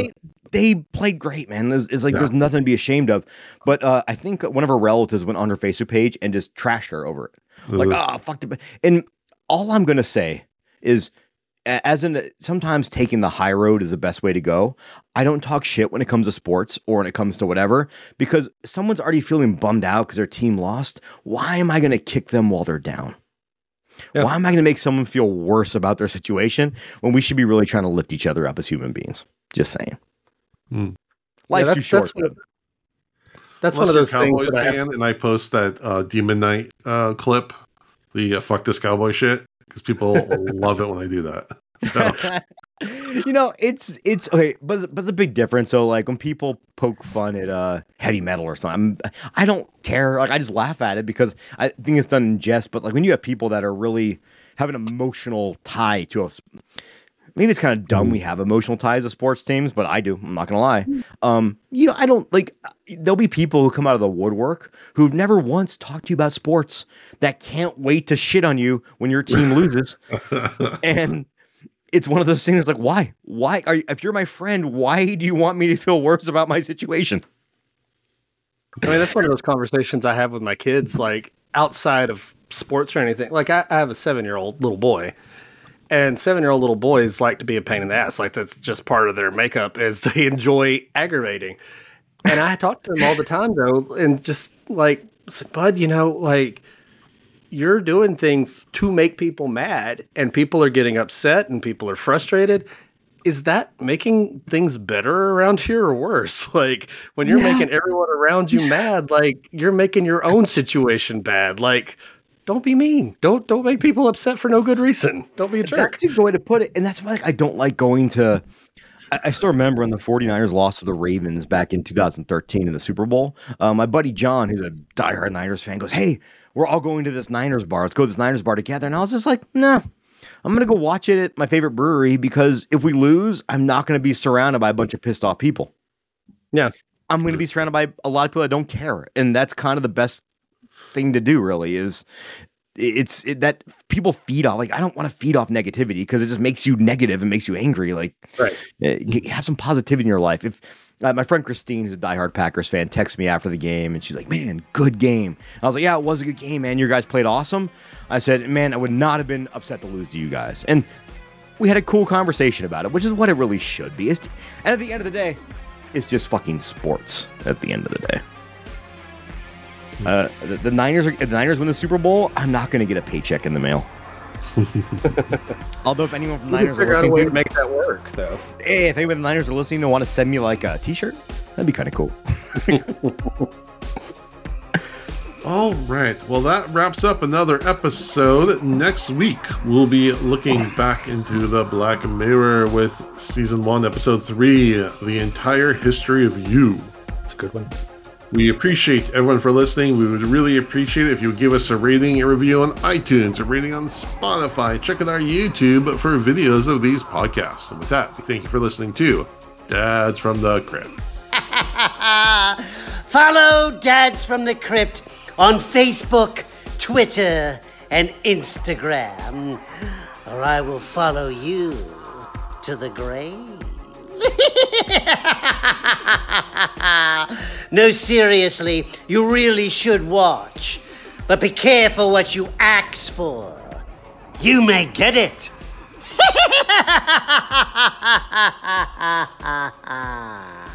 they they played great, man. There's, it's like Yeah. there's nothing to be ashamed of. But uh, I think one of her relatives went on her Facebook page and just trashed her over it. Like, ah, fuck the. And all I'm gonna say is, as in sometimes taking the high road is the best way to go. I don't talk shit when it comes to sports or when it comes to whatever because someone's already feeling bummed out because their team lost. Why am I gonna kick them while they're down? Yeah. Why am I gonna make someone feel worse about their situation when we should be really trying to lift each other up as human beings? Just saying. Hmm. Life's Yeah, too that's- short. that's what- That's one of you're a those things that I have. and I post that uh, Demon Knight uh, clip, the uh, "fuck this cowboy" shit, because people love it when I do that. So you know, it's it's okay, but but it's a big difference. So like when people poke fun at uh heavy metal or something, I don't care. Like I just laugh at it because I think it's done in jest. But like when you have people that are really have an emotional tie to us. Maybe it's kind of dumb we have emotional ties to sports teams, but I do. I'm not gonna lie. Um, you know, I don't like. There'll be people who come out of the woodwork who've never once talked to you about sports that can't wait to shit on you when your team loses and it's one of those things like why why are you, if you're my friend why do you want me to feel worse about my situation I mean, that's one of those conversations I have with my kids, like outside of sports or anything. Like, I, I have a seven year old little boy, and seven year old little boys like to be a pain in the ass. Like, that's just part of their makeup, is they enjoy aggravating. And I talk to them all the time, though, and just like, Bud, you know, like, you're doing things to make people mad, and people are getting upset, and people are frustrated is that making things better around here or worse? Like when you're making everyone around you mad, like you're making your own situation bad. Like don't be mean. Don't don't make people upset for no good reason. Don't be a jerk. that's a good way to put it and that's why like, i don't like going to I, I still remember when the 49ers lost to the Ravens back in 2013 in the Super Bowl. Uh, my buddy John, who's a diehard Niners fan, goes, Hey, we're all going to this Niners bar. Let's go to this Niners bar together. And I was just like, Nah, I'm going to go watch it at my favorite brewery because if we lose, I'm not going to be surrounded by a bunch of pissed off people. Yeah. I'm going to be surrounded by a lot of people that don't care. And that's kind of the best thing to do, really, is it's it, that people feed off. Like, I don't want to feed off negativity because it just makes you negative and makes you angry. Like, Right. uh, have some positivity in your life. If uh, my friend Christine, who's a diehard Packers fan, texts me after the game and she's like, "Man, good game." I was like, "Yeah, it was a good game, man. Your guys played awesome." I said, "Man, I would not have been upset to lose to you guys." And we had a cool conversation about it, which is what it really should be. It's, and at the end of the day, it's just fucking sports. At the end of the day. Uh, the, the Niners are, if the Niners win the Super Bowl. I'm not going to get a paycheck in the mail. Although, if anyone from the Niners are figure out a listening, way to, to make that work, though. Hey, if anyone in the Niners are listening and want to send me like a T-shirt, that'd be kind of cool. All right. Well, that wraps up another episode. Next week, we'll be looking back into the Black Mirror with season one, episode three, the entire history of you. It's a good one. We appreciate everyone for listening. We would really appreciate it if you give us a rating and review on iTunes, a rating on Spotify. Check out our YouTube for videos of these podcasts. And with that, we thank you for listening to Dads from the Crypt. Follow Dads from the Crypt on Facebook, Twitter, and Instagram, or I will follow you to the grave. no, seriously, you really should watch. But be careful what you ask for. You may get it.